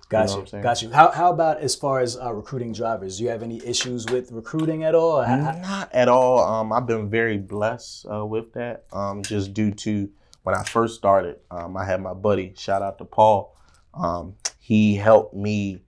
Got know you. I'm saying? Got you. How, how about as far as uh, recruiting drivers? Do you have any issues with recruiting at all? Not at all. Um, I've been very blessed uh, with that. Um, just due to when I first started, um, I had my buddy. Shout out to Paul. Um, he helped me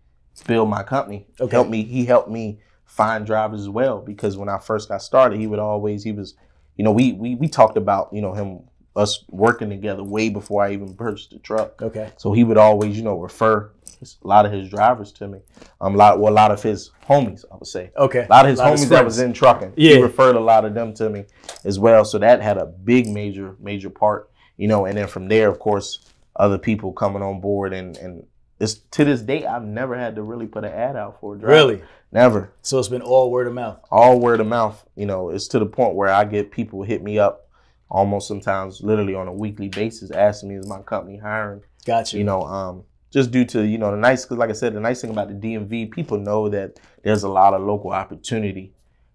build my company. Okay. Helped me. He helped me find drivers as well because when I first got started, he would always he was, you know, we we we talked about you know him us working together way before I even purchased the truck. okay. So he would always, you know, refer a lot of his drivers to me. Um, a lot, well, a lot of his homies, I would say. Okay. A lot of his Lot homies his that was in trucking. Yeah. He referred a lot of them to me as well. So that had a big major, major part, you know, and then from there, of course, other people coming on board and and it's to this day I've never had to really put an ad out for a driver. Really? Never. So it's been all word of mouth. All word of mouth. You know, it's to the point where I get people hit me up almost sometimes literally on a weekly basis asking me is my company hiring Gotcha. you. you know, um, just due to you know the nice because like I said, the nice thing about the DMV, people know that there's a lot of local opportunity,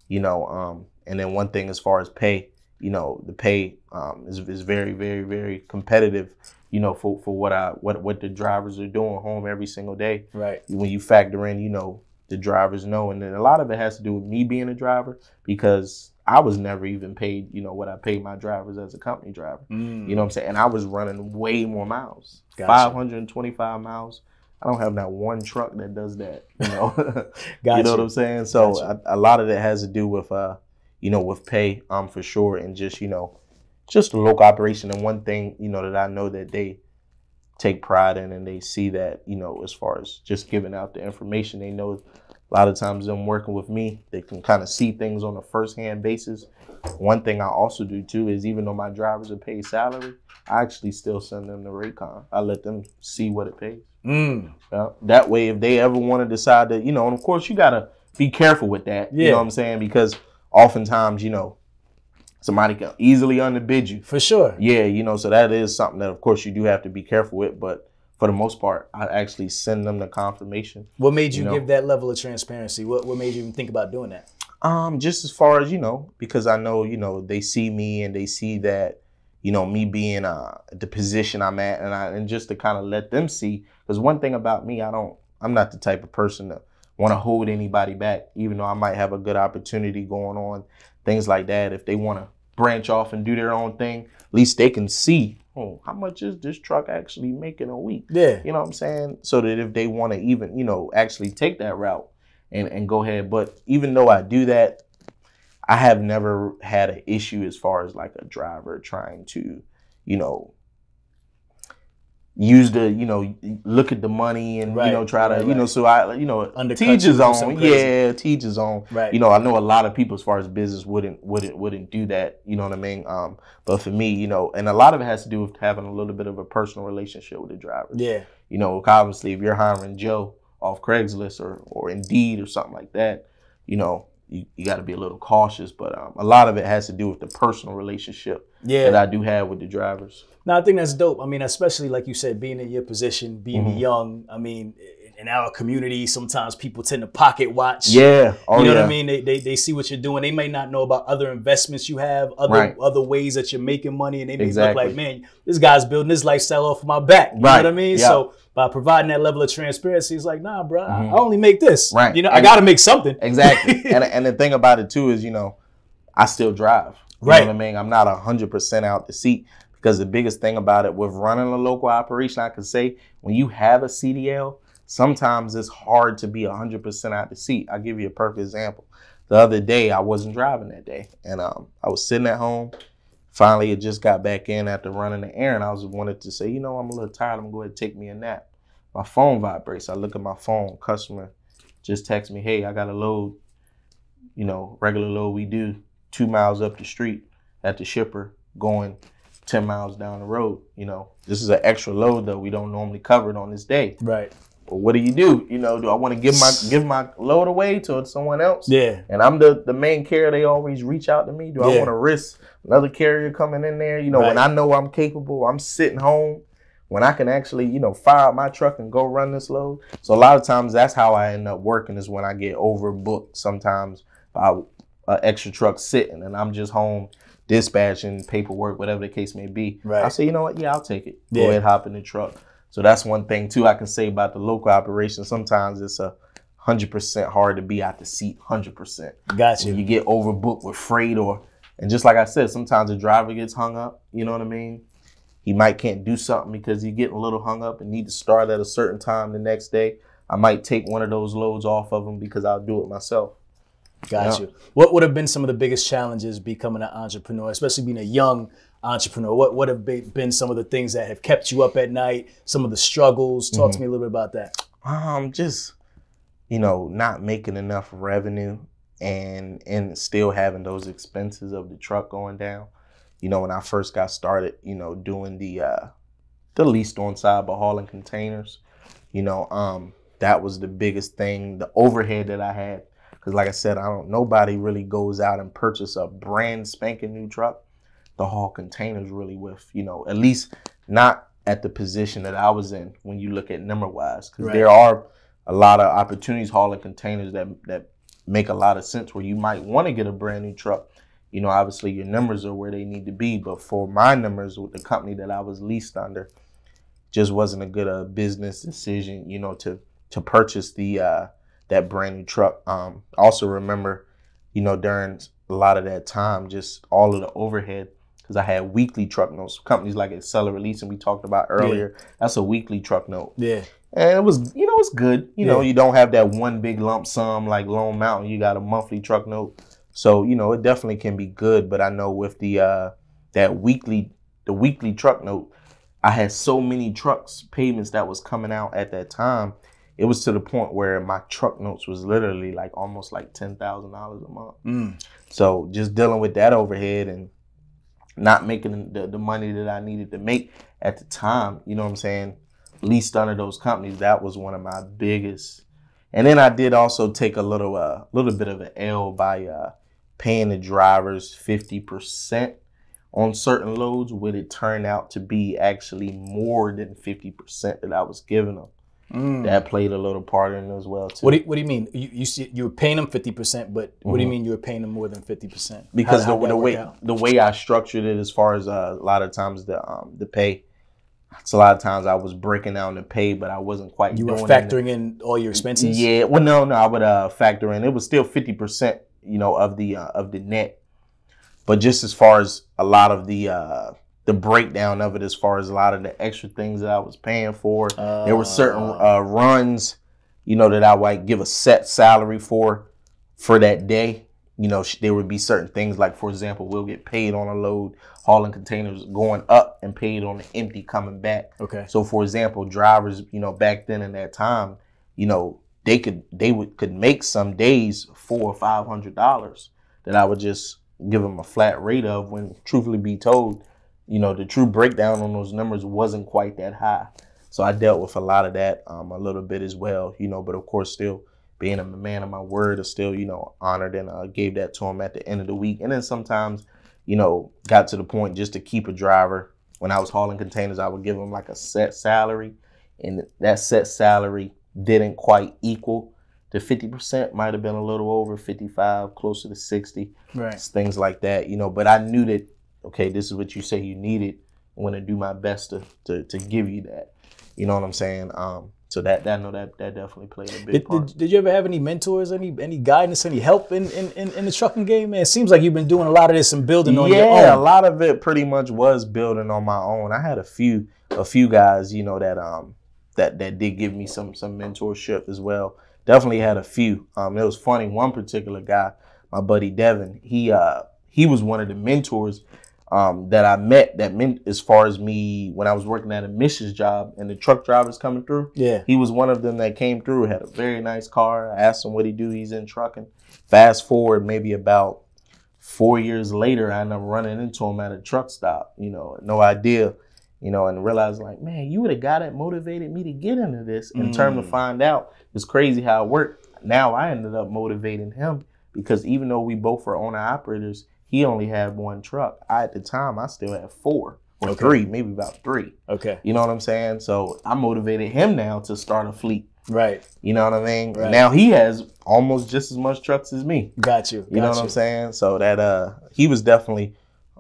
you know, um, and then one thing as far as pay, you know, the pay um, is is very very very competitive, you know, for for what I what what the drivers are doing home every single day. right. When you factor in, you know, the drivers know, and then a lot of it has to do with me being a driver because I was never even paid, you know, what I paid my drivers as a company driver. Mm. You know what I'm saying? And I was running way more miles. Gotcha. 525 miles. I don't have that one truck that does that. You know, Got you know what I'm saying? So Gotcha. a, a lot of it has to do with, uh, you know, with pay, um, for sure, and just you know, just a local operation. And one thing, you know, that I know that they take pride in, and they see that, you know, as far as just giving out the information, they know a lot of times them working with me, they can kind of see things on a first hand basis. One thing I also do too is even though my drivers are paid salary, I actually still send them the rate con. I let them see what it pays. Mm. Yeah. That way, if they ever want to decide to, you know, and of course you gotta be careful with that. You Yeah. know what I'm saying? Because oftentimes, you know, somebody can easily underbid you. For sure. Yeah, you know, so that is something that of course you do have to be careful with. But for the most part, I actually send them the confirmation. What made you, You know. give that level of transparency? What What made you even think about doing that? Um, just as far as you know, because I know you know they see me and they see that you know me being uh the position I'm at, and I and just to kind of let them see. Because one thing about me, I don't, I'm not the type of person to want to hold anybody back, even though I might have a good opportunity going on, things like that. If they want to branch off and do their own thing, at least they can see. Oh, how much is this truck actually making a week? Yeah. You know what I'm saying? So that if they want to even, you know, actually take that route and, and go ahead. But even though I do that, I have never had an issue as far as like a driver trying to, you know, use the you know look at the money and Right, you know try to right, you know so I you know Undercut teach you his for own some crazy- yeah teach his own Right. you know I know a lot of people as far as business wouldn't wouldn't wouldn't do that you know what I mean? Um but for me you know and a lot of it has to do with having a little bit of a personal relationship with the driver Yeah. you know obviously if you're hiring Joe off Craigslist or or Indeed or something like that you know you, you got to be a little cautious but um, a lot of it has to do with the personal relationship Yeah. that I do have with the drivers No, I think that's dope. I mean, especially like you said, being in your position, being Mhm. young. I mean, in our community, sometimes people tend to pocket watch. yeah oh you know yeah what I mean? They, they they see what you're doing. They may not know about other investments you have, other Right. other ways that you're making money, and they may Exactly. look like, man, this guy's building his lifestyle off of my back. You know what I mean? Yeah. So by providing that level of transparency, it's like, nah, bro, I- Mhm. I only make this. Right. You know, I got to make something. Exactly. and and the thing about it too is, you know, I still drive. You Right. know what I mean? I'm not hundred percent out the seat because the biggest thing about it with running a local operation, I can say when you have a CDL, sometimes it's hard to be hundred percent out the seat. I'll give you a perfect example. The other day I wasn't driving that day and um I was sitting at home. Finally, it just got back in after running the errand. I was wanted to say, you know, I'm a little tired. I'm gonna go ahead and take me a nap. My phone vibrates. I look at my phone. Customer just text me, hey, I got a load you know, regular load we do two miles up the street at the shipper going 10 miles down the road. You know, this is an extra load though. We don't normally cover it on this day. Right. Well, what do you do? You know, do I want to give my give my load away to someone else? Yeah. And I'm the, the main carrier. They always reach out to me. Do I want to risk another carrier coming in there? You know, when I know I'm capable, I'm sitting home. When I can actually, you know, fire up my truck and go run this load. So a lot of times that's how I end up working is when I get overbooked. Sometimes by an extra truck sitting and I'm just home dispatching paperwork, whatever the case may be. Right. I say, you know what? Yeah, I'll take it. Go Yeah. ahead, hop in the truck. So that's one thing too I can say about the local operation. Sometimes it's a hundred percent hard to be out the seat, hundred percent. Got When you. get overbooked with freight or and just like I said, sometimes the driver gets hung up, you know what I mean? He might can't do something because he's getting a little hung up and need to start at a certain time the next day. I might take one of those loads off of him because I'll do it myself. Got Yeah. you. What would have been some of the biggest challenges becoming an entrepreneur, especially being a young entrepreneur? What would have been some of the things that have kept you up at night? Some of the struggles. Talk Mm-hmm. to me a little bit about that. Um, just you know, not making enough revenue and and still having those expenses of the truck going down. You know, when I first got started, you know, doing the uh the leased on side but hauling containers, you know, um, that was the biggest thing, the overhead that I had. Cause like I said, I don't nobody really goes out and purchase a brand spanking new truck to haul containers really with, you know, at least not at the position that I was in when you look at number wise. Because Right. there are a lot of opportunities hauling containers that that make a lot of sense where you might want to get a brand new truck. You know, obviously your numbers are where they need to be, but for my numbers with the company that I was leased under, just wasn't a good uh, business decision. You know, to to purchase the uh, that brand new truck. Um, also remember, you know, during a lot of that time, just all of the overhead because I had weekly truck notes. Companies like Accelerate Leasing, and we talked about earlier, that's a weekly truck note. Yeah. And it was, you know, it's good. You know, you don't have that one big lump sum like Lone Mountain. You got a monthly truck note. So, you know, it definitely can be good. But I know with the uh that weekly the weekly truck note, I had so many trucks, payments that was coming out at that time. It was to the point where my truck notes was literally like almost like ten thousand dollars a month. Mm. So just dealing with that overhead and not making the, the money that I needed to make at the time, you know what I'm saying? Leased under those companies, that was one of my biggest. And then I did also take a little uh little bit of an L by uh paying the drivers 50% on certain loads, would it turn out to be actually more than 50% that I was giving them. Mm. That played a little part in it as well too. What do you, what do you mean? You you, see, you were paying them fifty percent, but what do you Mhm. mean you were paying them more than fifty percent? because the, the way the way I structured it, as far as uh, a lot of times the um, the pay, it's a lot of times I was breaking down the pay, but I wasn't quite. you were it in factoring in all your expenses. Yeah, well, no, no, I would uh, factor in. It was still fifty percent, you know, of the uh, of the net, but just as far as a lot of the uh, the breakdown of it, as far as a lot of the extra things that I was paying for, there were certain uh, runs, you know, that I might give a set salary for for that day. you know, sh- there would be certain things like, for example, we'll get paid on a load, hauling containers going up, and paid on the empty coming back. Okay. So, for example, drivers, you know, back then in that time, you know, they could they would could make some days four or five hundred dollars that I would just give them a flat rate of. When truthfully be told, you know, the true breakdown on those numbers wasn't quite that high. So I dealt with a lot of that um, a little bit as well, you know. But of course, still being a man of my word, is still you know honored and uh, gave that to him at the end of the week. And then sometimes, you know, got to the point just to keep a driver. When I was hauling containers, I would give him like a set salary, and that set salary didn't quite equal the 50% might have been a little over 55 closer to 60 Right. things like that you know but i knew that okay this is what you say you needed i'm going to do my best to, to to give you that you know what i'm saying um so that that know that that definitely played a big Did, part did, did you ever have any mentors, any any guidance, any help in, in, in, in the trucking game, man? It seems like you've been doing a lot of this and building on your own. yeah, a lot of it pretty much was building on my own. I had a few a few guys, you know, that um that that did give me some some mentorship as well. Definitely had a few. Um, it was funny. One particular guy, my buddy Devin, he uh he was one of the mentors um that I met that meant as far as me when I was working at a missions job and the truck drivers coming through. Yeah. He was one of them that came through, had a very nice car. I asked him what he do. He's in trucking. Fast forward maybe about four years later, I ended up running into him at a truck stop, you know, no idea, you know, and realized like, man, you were the guy that motivated me to get into this. In terms of Mm. find out, it's crazy how it worked. Now I ended up motivating him because even though we both were owner operators, he only had one truck. I at the time I still had four or Okay. three, maybe about three. Okay. You know what I'm saying? So I motivated him now to start a fleet. Right. You know what I mean? Right. Now he has almost just as much trucks as me. Got you. You know Got what I'm saying? So that uh he was definitely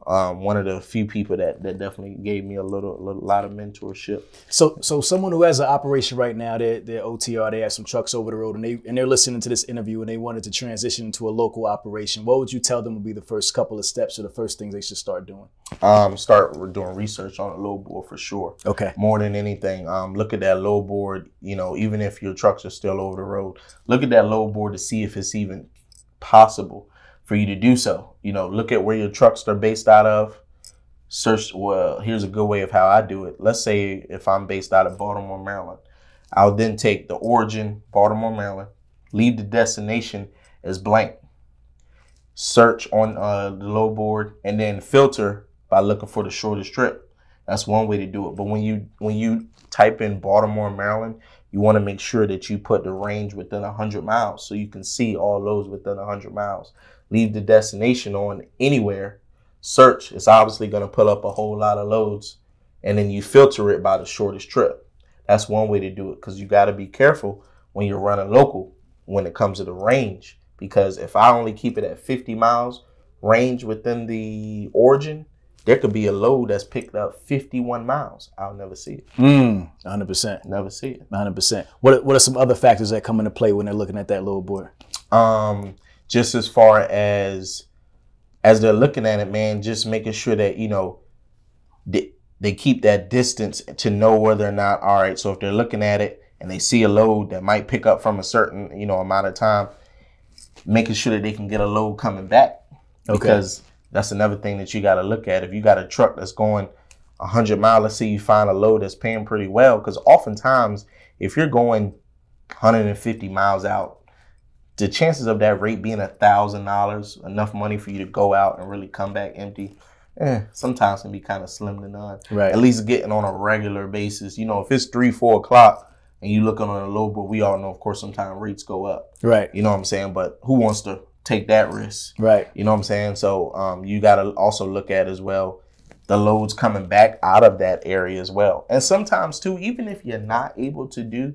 um one of the few people that that definitely gave me a little, little lot of mentorship. So, so someone who has an operation right now, they're, they're OTR, they have some trucks over the road, and they and they're listening to this interview, and they wanted to transition to a local operation. What would you tell them would be the first couple of steps or the first things they should start doing? Um start doing research on a load board for sure. Okay. More than anything, um, look at that load board. You know, even if your trucks are still over the road, look at that load board to see if it's even possible for you to do so. You know, look at where your trucks are based out of. Search. Well, here's a good way of how I do it. Let's say if I'm based out of Baltimore, Maryland, I'll then take the origin, Baltimore, Maryland, leave the destination as blank. Search on uh, the load board and then filter by looking for the shortest trip. That's one way to do it. But when you when you type in Baltimore, Maryland, you want to make sure that you put the range within 100 miles so you can see all those within 100 miles. Leave the destination on anywhere. Search. It's obviously going to pull up a whole lot of loads. And then you filter it by the shortest trip. That's one way to do it because you got to be careful when you're running local when it comes to the range. Because if I only keep it at 50 miles range within the origin, there could be a load that's picked up 51 miles. I'll never see it. Mm, 100%. Never see it. 100%. What, are- what are some other factors that come into play when they're looking at that little board? Um, just as far as as they're looking at it, man, just making sure that you know they, they keep that distance to know whether or not. All right, so if they're looking at it and they see a load that might pick up from a certain you know amount of time, making sure that they can get a load coming back Okay. because that's another thing that you got to look at. If you got a truck that's going 100 miles, let's say you find a load that's paying pretty well, because oftentimes if you're going 150 miles out, the chances of that rate being a thousand dollars, enough money for you to go out and really come back empty, eh, sometimes can be kind of slim to none. Right. At least getting on a regular basis. You know, if it's three, four o'clock and you looking on a low, but we all know, of course, sometimes rates go up. Right. You know what I'm saying? But who wants to take that risk? Right. You know what I'm saying? So um, you got to also look at as well the loads coming back out of that area as well. And sometimes too, even if you're not able to do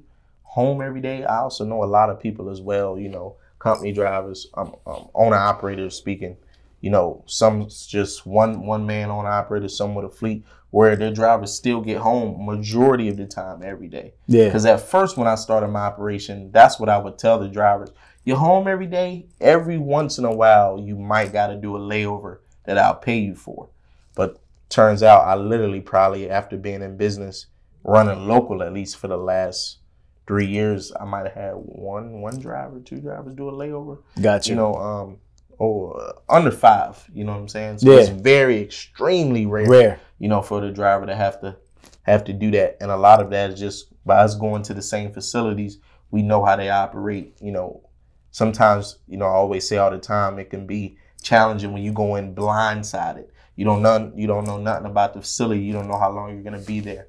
home every day, I also know a lot of people as well. You know, company drivers, um, um, owner operators speaking. You know, some just one one man owner operator, some with a fleet where their drivers still get home majority of the time every day. Yeah. Because at first, when I started my operation, that's what I would tell the drivers. You're home every day. Every once in a while, you might got to do a layover that I'll pay you for. But turns out, I literally probably, after being in business, running local at least for the last three years, I might have had one one driver, two drivers do a layover. Got you. Know, um, or under five. You know what I'm saying? So Yeah. it's very extremely rare, Rare. you know, for the driver to have to have to do that. And a lot of that is just by us going to the same facilities, we know how they operate. You know, sometimes, you know, I always say all the time, it can be challenging when you go in blindsided. You don't know you don't know nothing about the facility. You don't know how long you're gonna be there.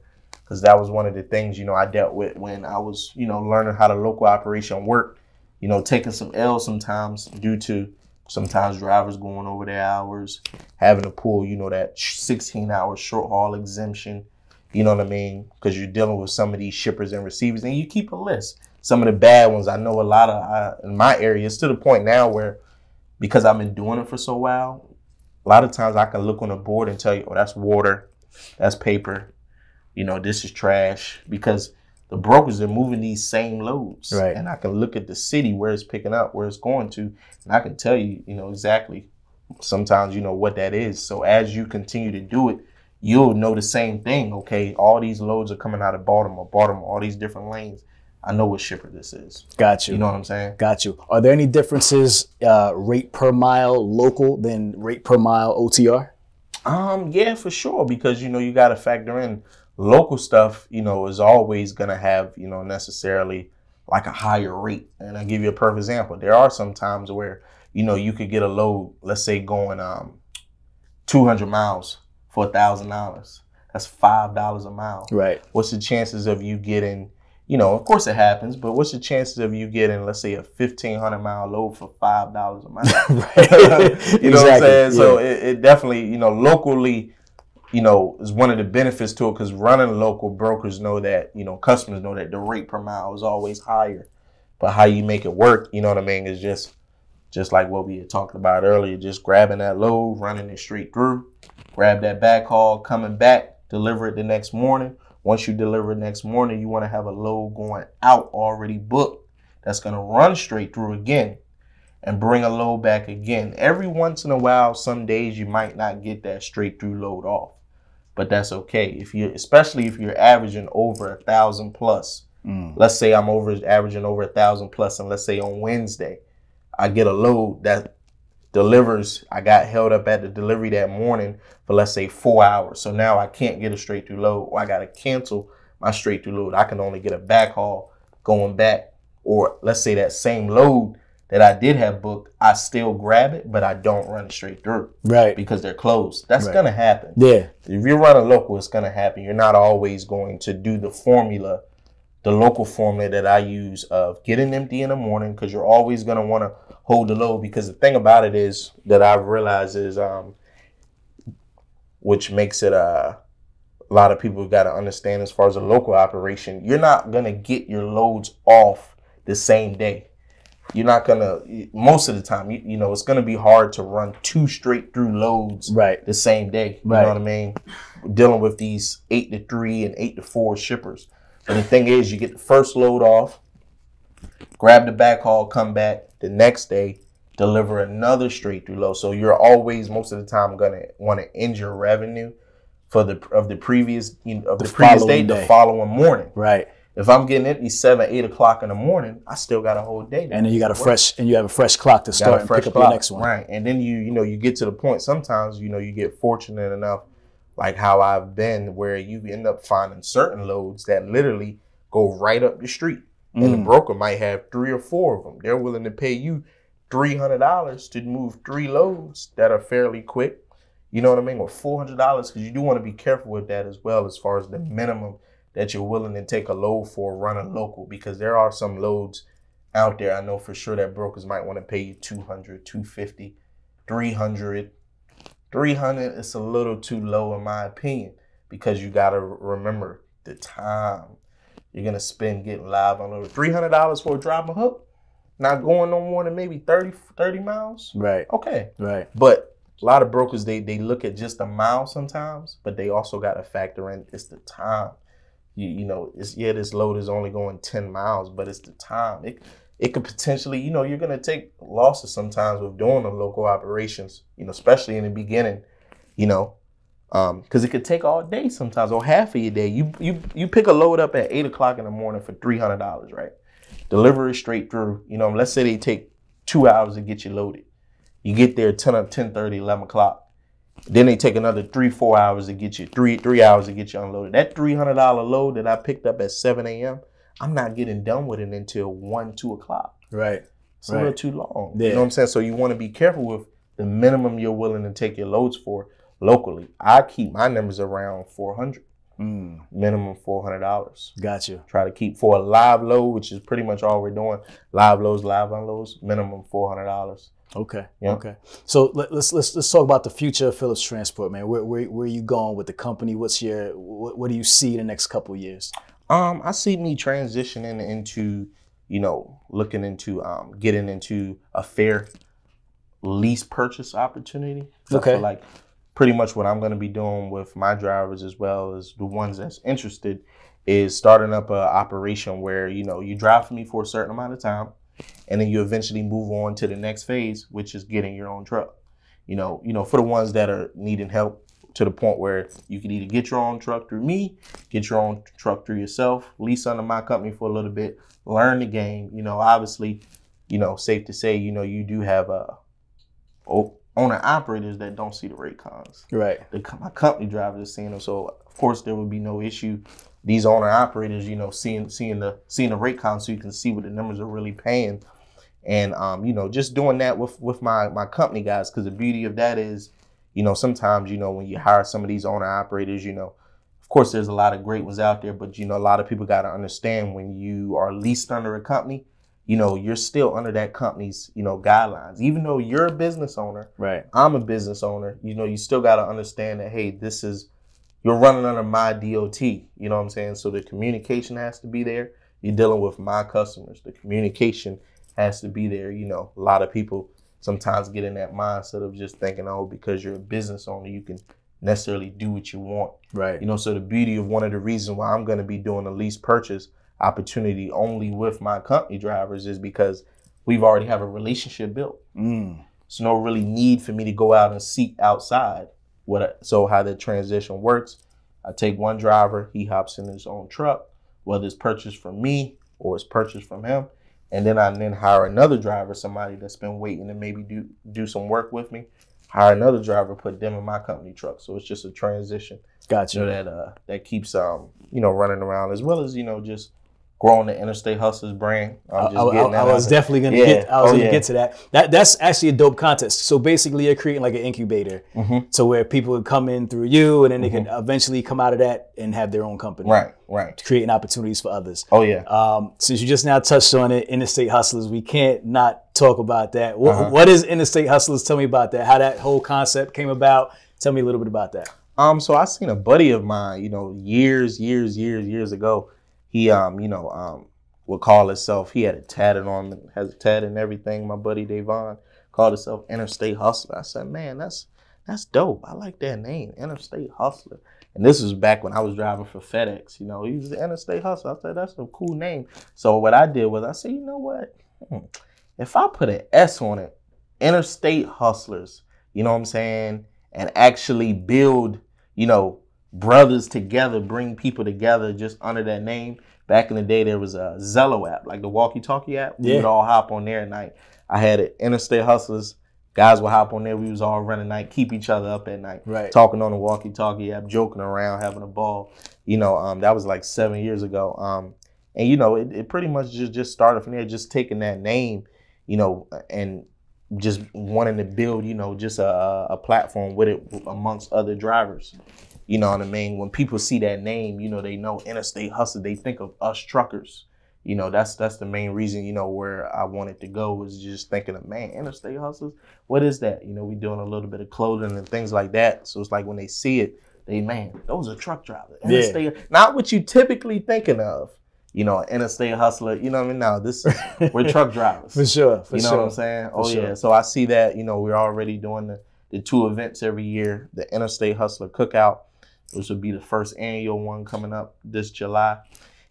Because that was one of the things, you know, I dealt with when I was, you know, learning how the local operation worked. You know, taking some L's sometimes due to sometimes drivers going over their hours, having to pull, you know, that 16 hour short haul exemption. You know what I mean? Because you're dealing with some of these shippers and receivers, and you keep a list. Some of the bad ones, I know a lot of uh, in my area. It's to the point now where, because I've been doing it for so while, a lot of times I can look on a board and tell you, oh, that's water, that's paper, you know, this is trash, because the brokers are moving these same loads, Right. and I can look at the city where it's picking up, where it's going to, and I can tell you, you know, exactly. Sometimes you know what that is. So as you continue to do it, you'll know the same thing. Okay, all these loads are coming out of Baltimore, Baltimore, all these different lanes. I know what shipper this is. Got you. You know what I'm saying? Got you. Are there any differences uh, rate per mile local than rate per mile OTR? Um, yeah, for sure. Because you know you got to factor in local stuff. You know, is always gonna have you know necessarily like a higher rate. And I'll give you a perfect example. There are some times where you know you could get a load, let's say going um 200 miles for a thousand dollars. That's five dollars a mile. Right. What's the chances of you getting? You know, of course it happens, but what's the chances of you getting, let's say, a fifteen hundred mile load for five dollars a mile? right. you know what I'm saying? So it, it definitely, you know, locally, you know, is one of the benefits to it because running local brokers know that, you know, customers know that the rate per mile is always higher. But how you make it work, you know what I mean, is just just like what we had talked about earlier, just grabbing that load, running it straight through, grab that back haul, coming back, deliver it the next morning. Once you deliver it next morning, you want to have a load going out already booked that's going to run straight through again and bring a load back again. Every once in a while, some days you might not get that straight through load off, but that's okay. If you, especially if you're averaging over a thousand plus, Mm. let's say I'm over averaging over a thousand plus, and let's say on Wednesday, I get a load that delivers. I got held up at the delivery that morning for let's say four hours, so now I can't get a straight through load, or I got to cancel my straight through load. I can only get a back haul going back, or let's say that same load that I did have booked, I still grab it, but I don't run straight through Right. because they're closed. That's Right. gonna happen. Yeah. If you're running local, it's gonna happen. You're not always going to do the formula, the local formula that I use of getting empty in the morning because you're always gonna want to hold the load. Because the thing about it is that I've realized is, um, which makes it uh, a lot of people got to understand as far as a local operation, you're not gonna get your loads off the same day. You're not gonna most of the time. You, you know, it's gonna be hard to run two straight through loads Right. the same day. You Right. know what I mean? Dealing with these eight to three and eight to four shippers. And the thing is, you get the first load off, grab the back haul, come back the next day, deliver another straight through load. So you're always most of the time gonna want to end your revenue for the of the previous you know, of the, The previous day, day. the following morning. Right. If I'm getting empty seven, eight o'clock in the morning, I still got a whole day. to And then you got a work. fresh and you have a fresh clock to start and fresh pick up clock, your next one. Right. And then you, you know, you get to the point sometimes, you know, you get fortunate enough, like how I've been, where you end up finding certain loads that literally go right up the street. And the Mm. broker might have three or four of them. They're willing to pay you three hundred dollars to move three loads that are fairly quick. You know what I mean? Or four hundred dollars because you do want to be careful with that as well, as far as the minimum that you're willing to take a load for running local, because there are some loads out there. I know for sure that brokers might want to pay you 200, 250, 300. 300 is a little too low in my opinion because you got to remember the time you're going to spend getting live on load. $300 for a drop and hook, not going no more than maybe 30, 30 miles. Right. Okay. Right. But a lot of brokers they they look at just a mile sometimes, but they also got to factor in it's the time. You you know, it's yeah, this load is only going ten miles, but it's the time. It it could potentially, you know, you're gonna take losses sometimes with doing the local operations. You know, especially in the beginning. You know, Um, because it could take all day sometimes or half of your day. You you you pick a load up at eight o'clock in the morning for three hundred dollars, right? Deliver it straight through. You know, let's say they take two hours to get you loaded. You get there 10 or 10 30, 11 o'clock. Then they take another three, four hours to get you three, three hours to get you unloaded. That three hundred dollar load that I picked up at 7 a.m., I'm not getting done with it until one, two o'clock. Right. It's a little too long. Yeah. You know what I'm saying? So you want to be careful with the minimum you're willing to take your loads for locally. I keep my numbers around 400, Mm, minimum $400. got you. Try to keep for a live load, which is pretty much all we're doing. Live loads, live unloads, minimum $400. Okay. Yeah. Okay. So let, let's let's let's talk about the future of Phillips Transport, man. Where where, where are you going with the company? What's your what, what do you see in the next couple of years? Um, I see me transitioning into, you know, looking into um getting into a fair lease purchase opportunity. I Okay. feel like pretty much what I'm gonna be doing with my drivers as well as the ones that's interested is starting up a operation where, you know, you drive for me for a certain amount of time and then you eventually move on to the next phase, which is getting your own truck. You know, you know, for the ones that are needing help to the point where you can either get your own truck through me, get your own truck through yourself, lease under my company for a little bit, learn the game. You know, obviously, you know, safe to say, you know, you do have uh, o- owner operators that don't see the rate cons. Right. The, my company drivers are seeing them, so of course there would be no issue. These owner operators, you know, seeing seeing the seeing the rate cons, so you can see what the numbers are really paying, and um, you know, just doing that with with my my company guys, because the beauty of that is, you know, sometimes you know when you hire some of these owner operators, you know, of course there's a lot of great ones out there, but you know, a lot of people got to understand when you are leased under a company, you know, you're still under that company's you know guidelines, even though you're a business owner. Right. I'm a business owner, you know, you still got to understand that, hey, this is, you're running under my DOT, you know what I'm saying? So the communication has to be there. You're dealing with my customers. The communication has to be there. You know, a lot of people sometimes get in that mindset of just thinking, oh, because you're a business owner, you can necessarily do what you want. Right. You know, so the beauty of one of the reasons why I'm going to be doing a lease purchase opportunity only with my company drivers is because we've already have a relationship built. Mm. There's no really need for me to go out and seek outside. What so how the transition works? I take one driver, he hops in his own truck, whether it's purchased from me or it's purchased from him, and then I then hire another driver, somebody that's been waiting to maybe do do some work with me. Hire another driver, put them in my company truck. So it's just a transition Gotcha. you know that uh that keeps um you know running around as well as you know just growing the Interstate Hustlers brand. I'm just I- getting I that was definitely gonna Yeah. get. I was Oh, gonna yeah. get to that. That that's actually a dope contest. So basically, you're creating like an incubator, Mhm. so where people would come in through you, and then they can eventually come out of that and have their own company, Mm-hmm. Right, right. creating opportunities for others. Oh yeah. Um, since you just now touched on it, Interstate Hustlers, we can't not talk about that. What, Uh-huh. what is Interstate Hustlers? Tell me about that. How that whole concept came about. Tell me a little bit about that. Um, so I seen a buddy of mine, you know, years, years, years, years ago. He, um, you know, um, would call himself. He had it tatted on, has a tat and everything. My buddy Davon called himself Interstate Hustler. I said, man, that's that's dope. I like that name, Interstate Hustler. And this was back when I was driving for FedEx. You know, he was the Interstate Hustler. I said, that's a cool name. So what I did was I said, you know what? Hmm, If I put an S on it, Interstate Hustlers. You know what I'm saying? And actually build you know, brothers together, bring people together just under that name. Back in the day, there was a Zello app, like the walkie-talkie app. We Yeah. would all hop on there at night. I had it, Interstate Hustlers. Guys would hop on there. We was all running night, keep each other up at night, Right. talking on the walkie-talkie app, joking around, having a ball. You know, um, that was like seven years ago. Um, and you know, it, it pretty much just just started from there, just taking that name, you know, and just wanting to build, you know, just a, a platform with it amongst other drivers. You know what I mean? When people see that name, you know, they know Interstate Hustle, they think of us truckers. You know, that's that's the main reason, you know, where I wanted to go was just thinking of man, Interstate Hustlers, what is that? You know, we doing a little bit of clothing and things like that. So it's like when they see it, they man, those are truck drivers. Yeah. Not what you typically thinking of. You know, interstate hustler. You know what I mean? No, this is we're truck drivers. For sure. For you know sure. what I'm saying? oh sure. yeah. So I see that. You know, we're already doing the, the two events every year. The Interstate Hustler Cookout, which will be the first annual one coming up this July,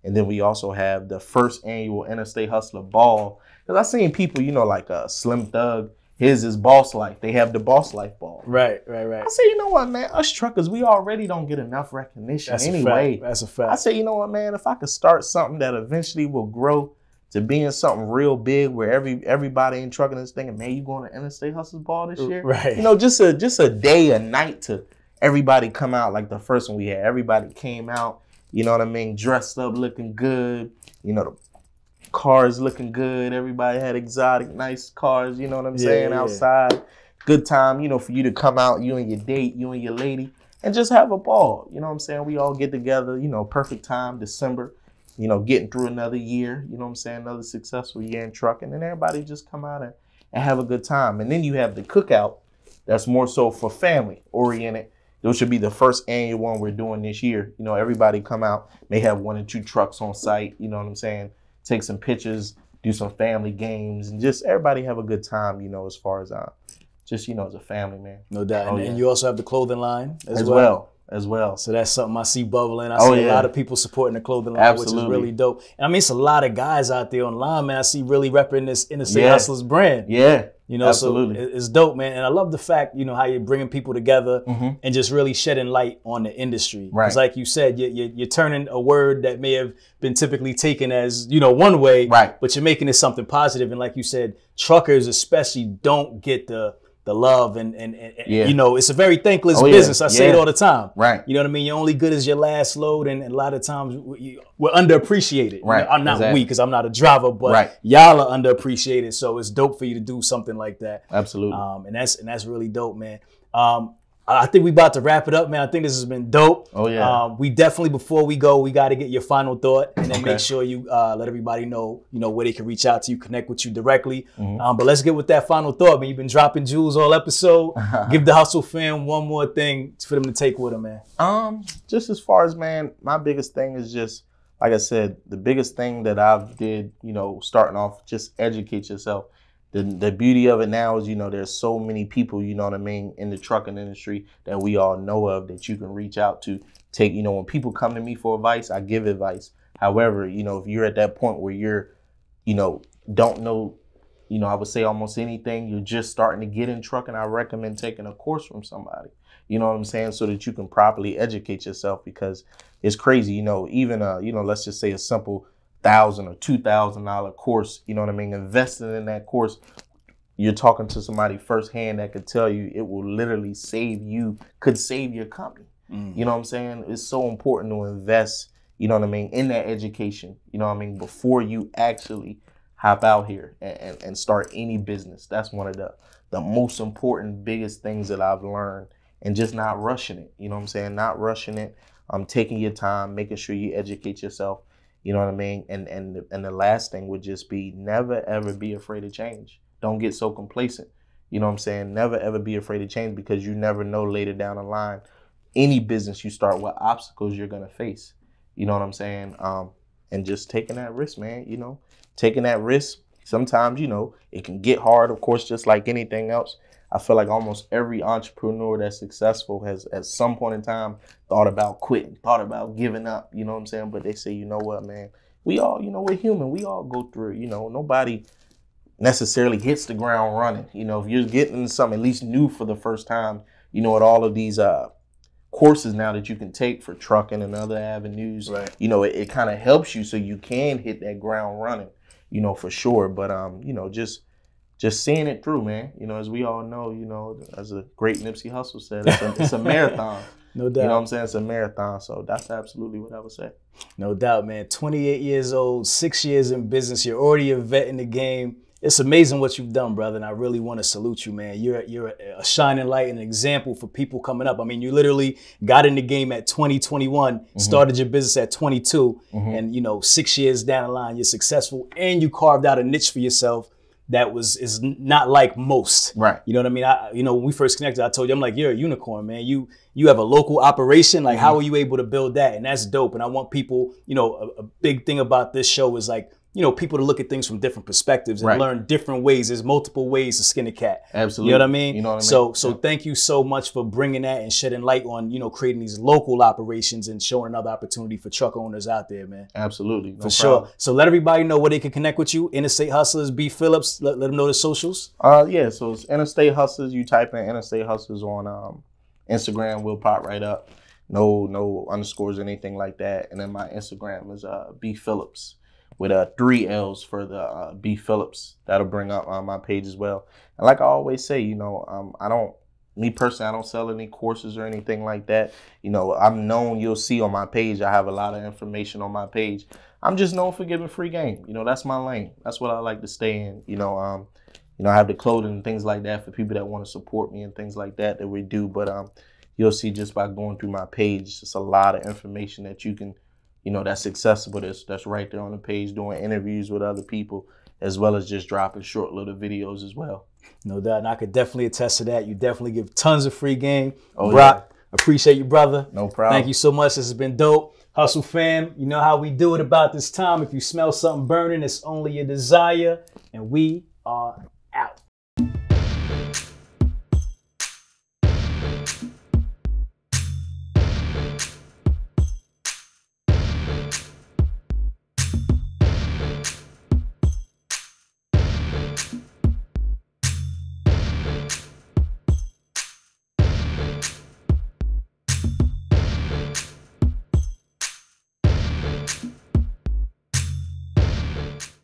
and then we also have the first annual Interstate Hustler Ball. Because I seen people, you know, like uh, Slim Thug. His is Boss Life. They have the Boss Life Ball. Right. Right. Right. I say, you know what, man? Us truckers, we already don't get enough recognition That's a anyway. fact. That's a I fact. I say, you know what, man? If I could start something that eventually will grow to being something real big where every everybody in trucking is thinking, man, you going to interstate hustles ball this year? Right. You know, just a just a day, a night to everybody come out like the first one we had. Everybody came out, you know what I mean, dressed up, looking good. You know, the cars looking good. Everybody had exotic, nice cars. You know what I'm Yeah, saying? yeah. Outside, good time. You know, for you to come out, you and your date, you and your lady, and just have a ball. You know what I'm saying? We all get together. You know, perfect time, December. You know, getting through another year. You know what I'm saying? Another successful year in trucking, and everybody just come out and, and have a good time. And then you have the cookout. That's more so for family oriented. Those should be the first annual one we're doing this year. You know, everybody come out, may have one or two trucks on site. You know what I'm saying? Take some pictures, do some family games, and just everybody have a good time. You know, as far as uh, just you know, as a family man, No doubt. Oh, and, yeah. and you also have the clothing line as, as, well. well. As well. So that's something I see bubbling. I Oh, see a lot of people supporting the clothing line, which is really dope. And I mean, it's a lot of guys out there online, man. I see really repping this Interstate Yeah. Hustlers brand. Yeah, You know, Absolutely. so it's dope, man. And I love the fact, you know, how you're bringing people together Mhm. and just really shedding light on the industry. Right. Because, like you said, you're, you're, you're turning a word that may have been typically taken as, you know, one way, Right. but you're making it something positive. And like you said, truckers especially don't get the the love and and, and Yeah. you know it's a very thankless Oh, yeah. business. I say it all the time. Right. You know what I mean? You're only good as your last load, and, and a lot of times we- we're underappreciated. You Right. know, I'm not Exactly. we because I'm not a driver, but Right. y'all are underappreciated. So it's dope for you to do something like that. Absolutely. Um, and that's and that's really dope, man. Um, I I think we about to wrap it up, man. I think this has been dope. Oh, yeah. Um, we definitely before we go, we got to get your final thought, and then Okay. make sure you uh, let everybody know, you know, where they can reach out to you, connect with you directly. Mm-hmm. Um, but let's get with that final thought, man. You've been dropping jewels all episode. Give the hustle fam one more thing for them to take with them, man. Um, just as far as man, my biggest thing is just like I said, the biggest thing that I've did, you know, starting off, just educate yourself. The the beauty of it now is, you know, there's so many people, you know what I mean, in the trucking industry that we all know of that you can reach out to. Take, you know, when people come to me for advice, I give advice. However, you know, if you're at that point where you're, you know, don't know, you know, I would say almost anything, you're just starting to get in trucking, I recommend taking a course from somebody. You know what I'm saying? So that you can properly educate yourself because it's crazy, you know, even uh, you know, let's just say a simple thousand or two thousand dollar course, you know what I mean? Investing in that course, you're talking to somebody firsthand that could tell you it will literally save you, could save your company. You know what I'm saying? It's so important to invest, you know what I mean, in that education, you know what I mean, before you actually hop out here and, and, and start any business. That's one of the the most important, biggest things that I've learned and just not rushing it. You know what I'm saying? Not rushing it. I'm um, taking your time, making sure you educate yourself. You know what I mean? And and and the last thing would just be never ever be afraid of change. Don't get so complacent. You know what I'm saying? Never ever be afraid of change because you never know later down the line any business you start what obstacles you're gonna face. You know what I'm saying? Um, and just taking that risk, man. You know, taking that risk. Sometimes you know it can get hard, of course, just like anything else. I feel like almost every entrepreneur that's successful has at some point in time thought about quitting, thought about giving up. You know what I'm saying? But they say, you know what, man? We all, you know, we're human. We all go through. You know, nobody necessarily hits the ground running. You know, if you're getting something at least new for the first time, you know, at all of these uh courses now that you can take for trucking and other avenues, Right. you know, it, it kind of helps you so you can hit that ground running, you know, for sure. But um, you know, just just seeing it through, man. You know, as we all know, you know, as a great Nipsey Hussle said, it's a, it's a marathon. No doubt. You know what I'm saying? It's a marathon. So that's absolutely what I would say. No doubt, man. 28 years old, six years in business. You're already a vet in the game. It's amazing what you've done, brother, and I really want to salute you, man. You're you're a shining light and an example for people coming up. I mean, you literally got in the game at 20, 21, mm-hmm. started your business at 22, mm-hmm. and you know, six years down the line, you're successful, and you carved out a niche for yourself that was is not like most. Right. You know what I mean? I, you know, when we first connected, I told you, I'm like, you're a unicorn, man. You you have a local operation. Like, how mm-hmm. are you able to build that? And that's dope. And I want people, you know, a, a big thing about this show is like, you know, people to look at things from different perspectives and Right. learn different ways. There's multiple ways to skin a cat. Absolutely. You know what I mean? You know what I mean? So so Yeah. thank you so much for bringing that and shedding light on, you know, creating these local operations and showing another opportunity for truck owners out there, man. Absolutely. No For sure. So let everybody know where they can connect with you. Interstate Hustlers, B Phillips. Let, let them know the socials. Uh, yeah. So it's Interstate Hustlers. You type in Interstate Hustlers on um, Instagram, will pop right up. No, no underscores or anything like that. And then my Instagram is uh, B Phillips with uh, three L's for the uh, B Phillips. That'll bring up on my page as well. And like I always say, you know, um, I don't, me personally, I don't sell any courses or anything like that. You know, I'm known, you'll see on my page, I have a lot of information on my page. I'm just known for giving free game. You know, that's my lane. That's what I like to stay in. You know, um, you know, I have the clothing and things like that for people that want to support me and things like that that we do. But um, you'll see just by going through my page, it's a lot of information that you can, you know, that's accessible. That's that's right there on the page, doing interviews with other people, as well as just dropping short little videos as well. No doubt. And I could definitely attest to that. You definitely give tons of free game. Oh, Brock, appreciate you, brother. No problem. Thank you so much. This has been dope. Hustle fam, you know how we do it about this time. If you smell something burning, it's only a desire. And we are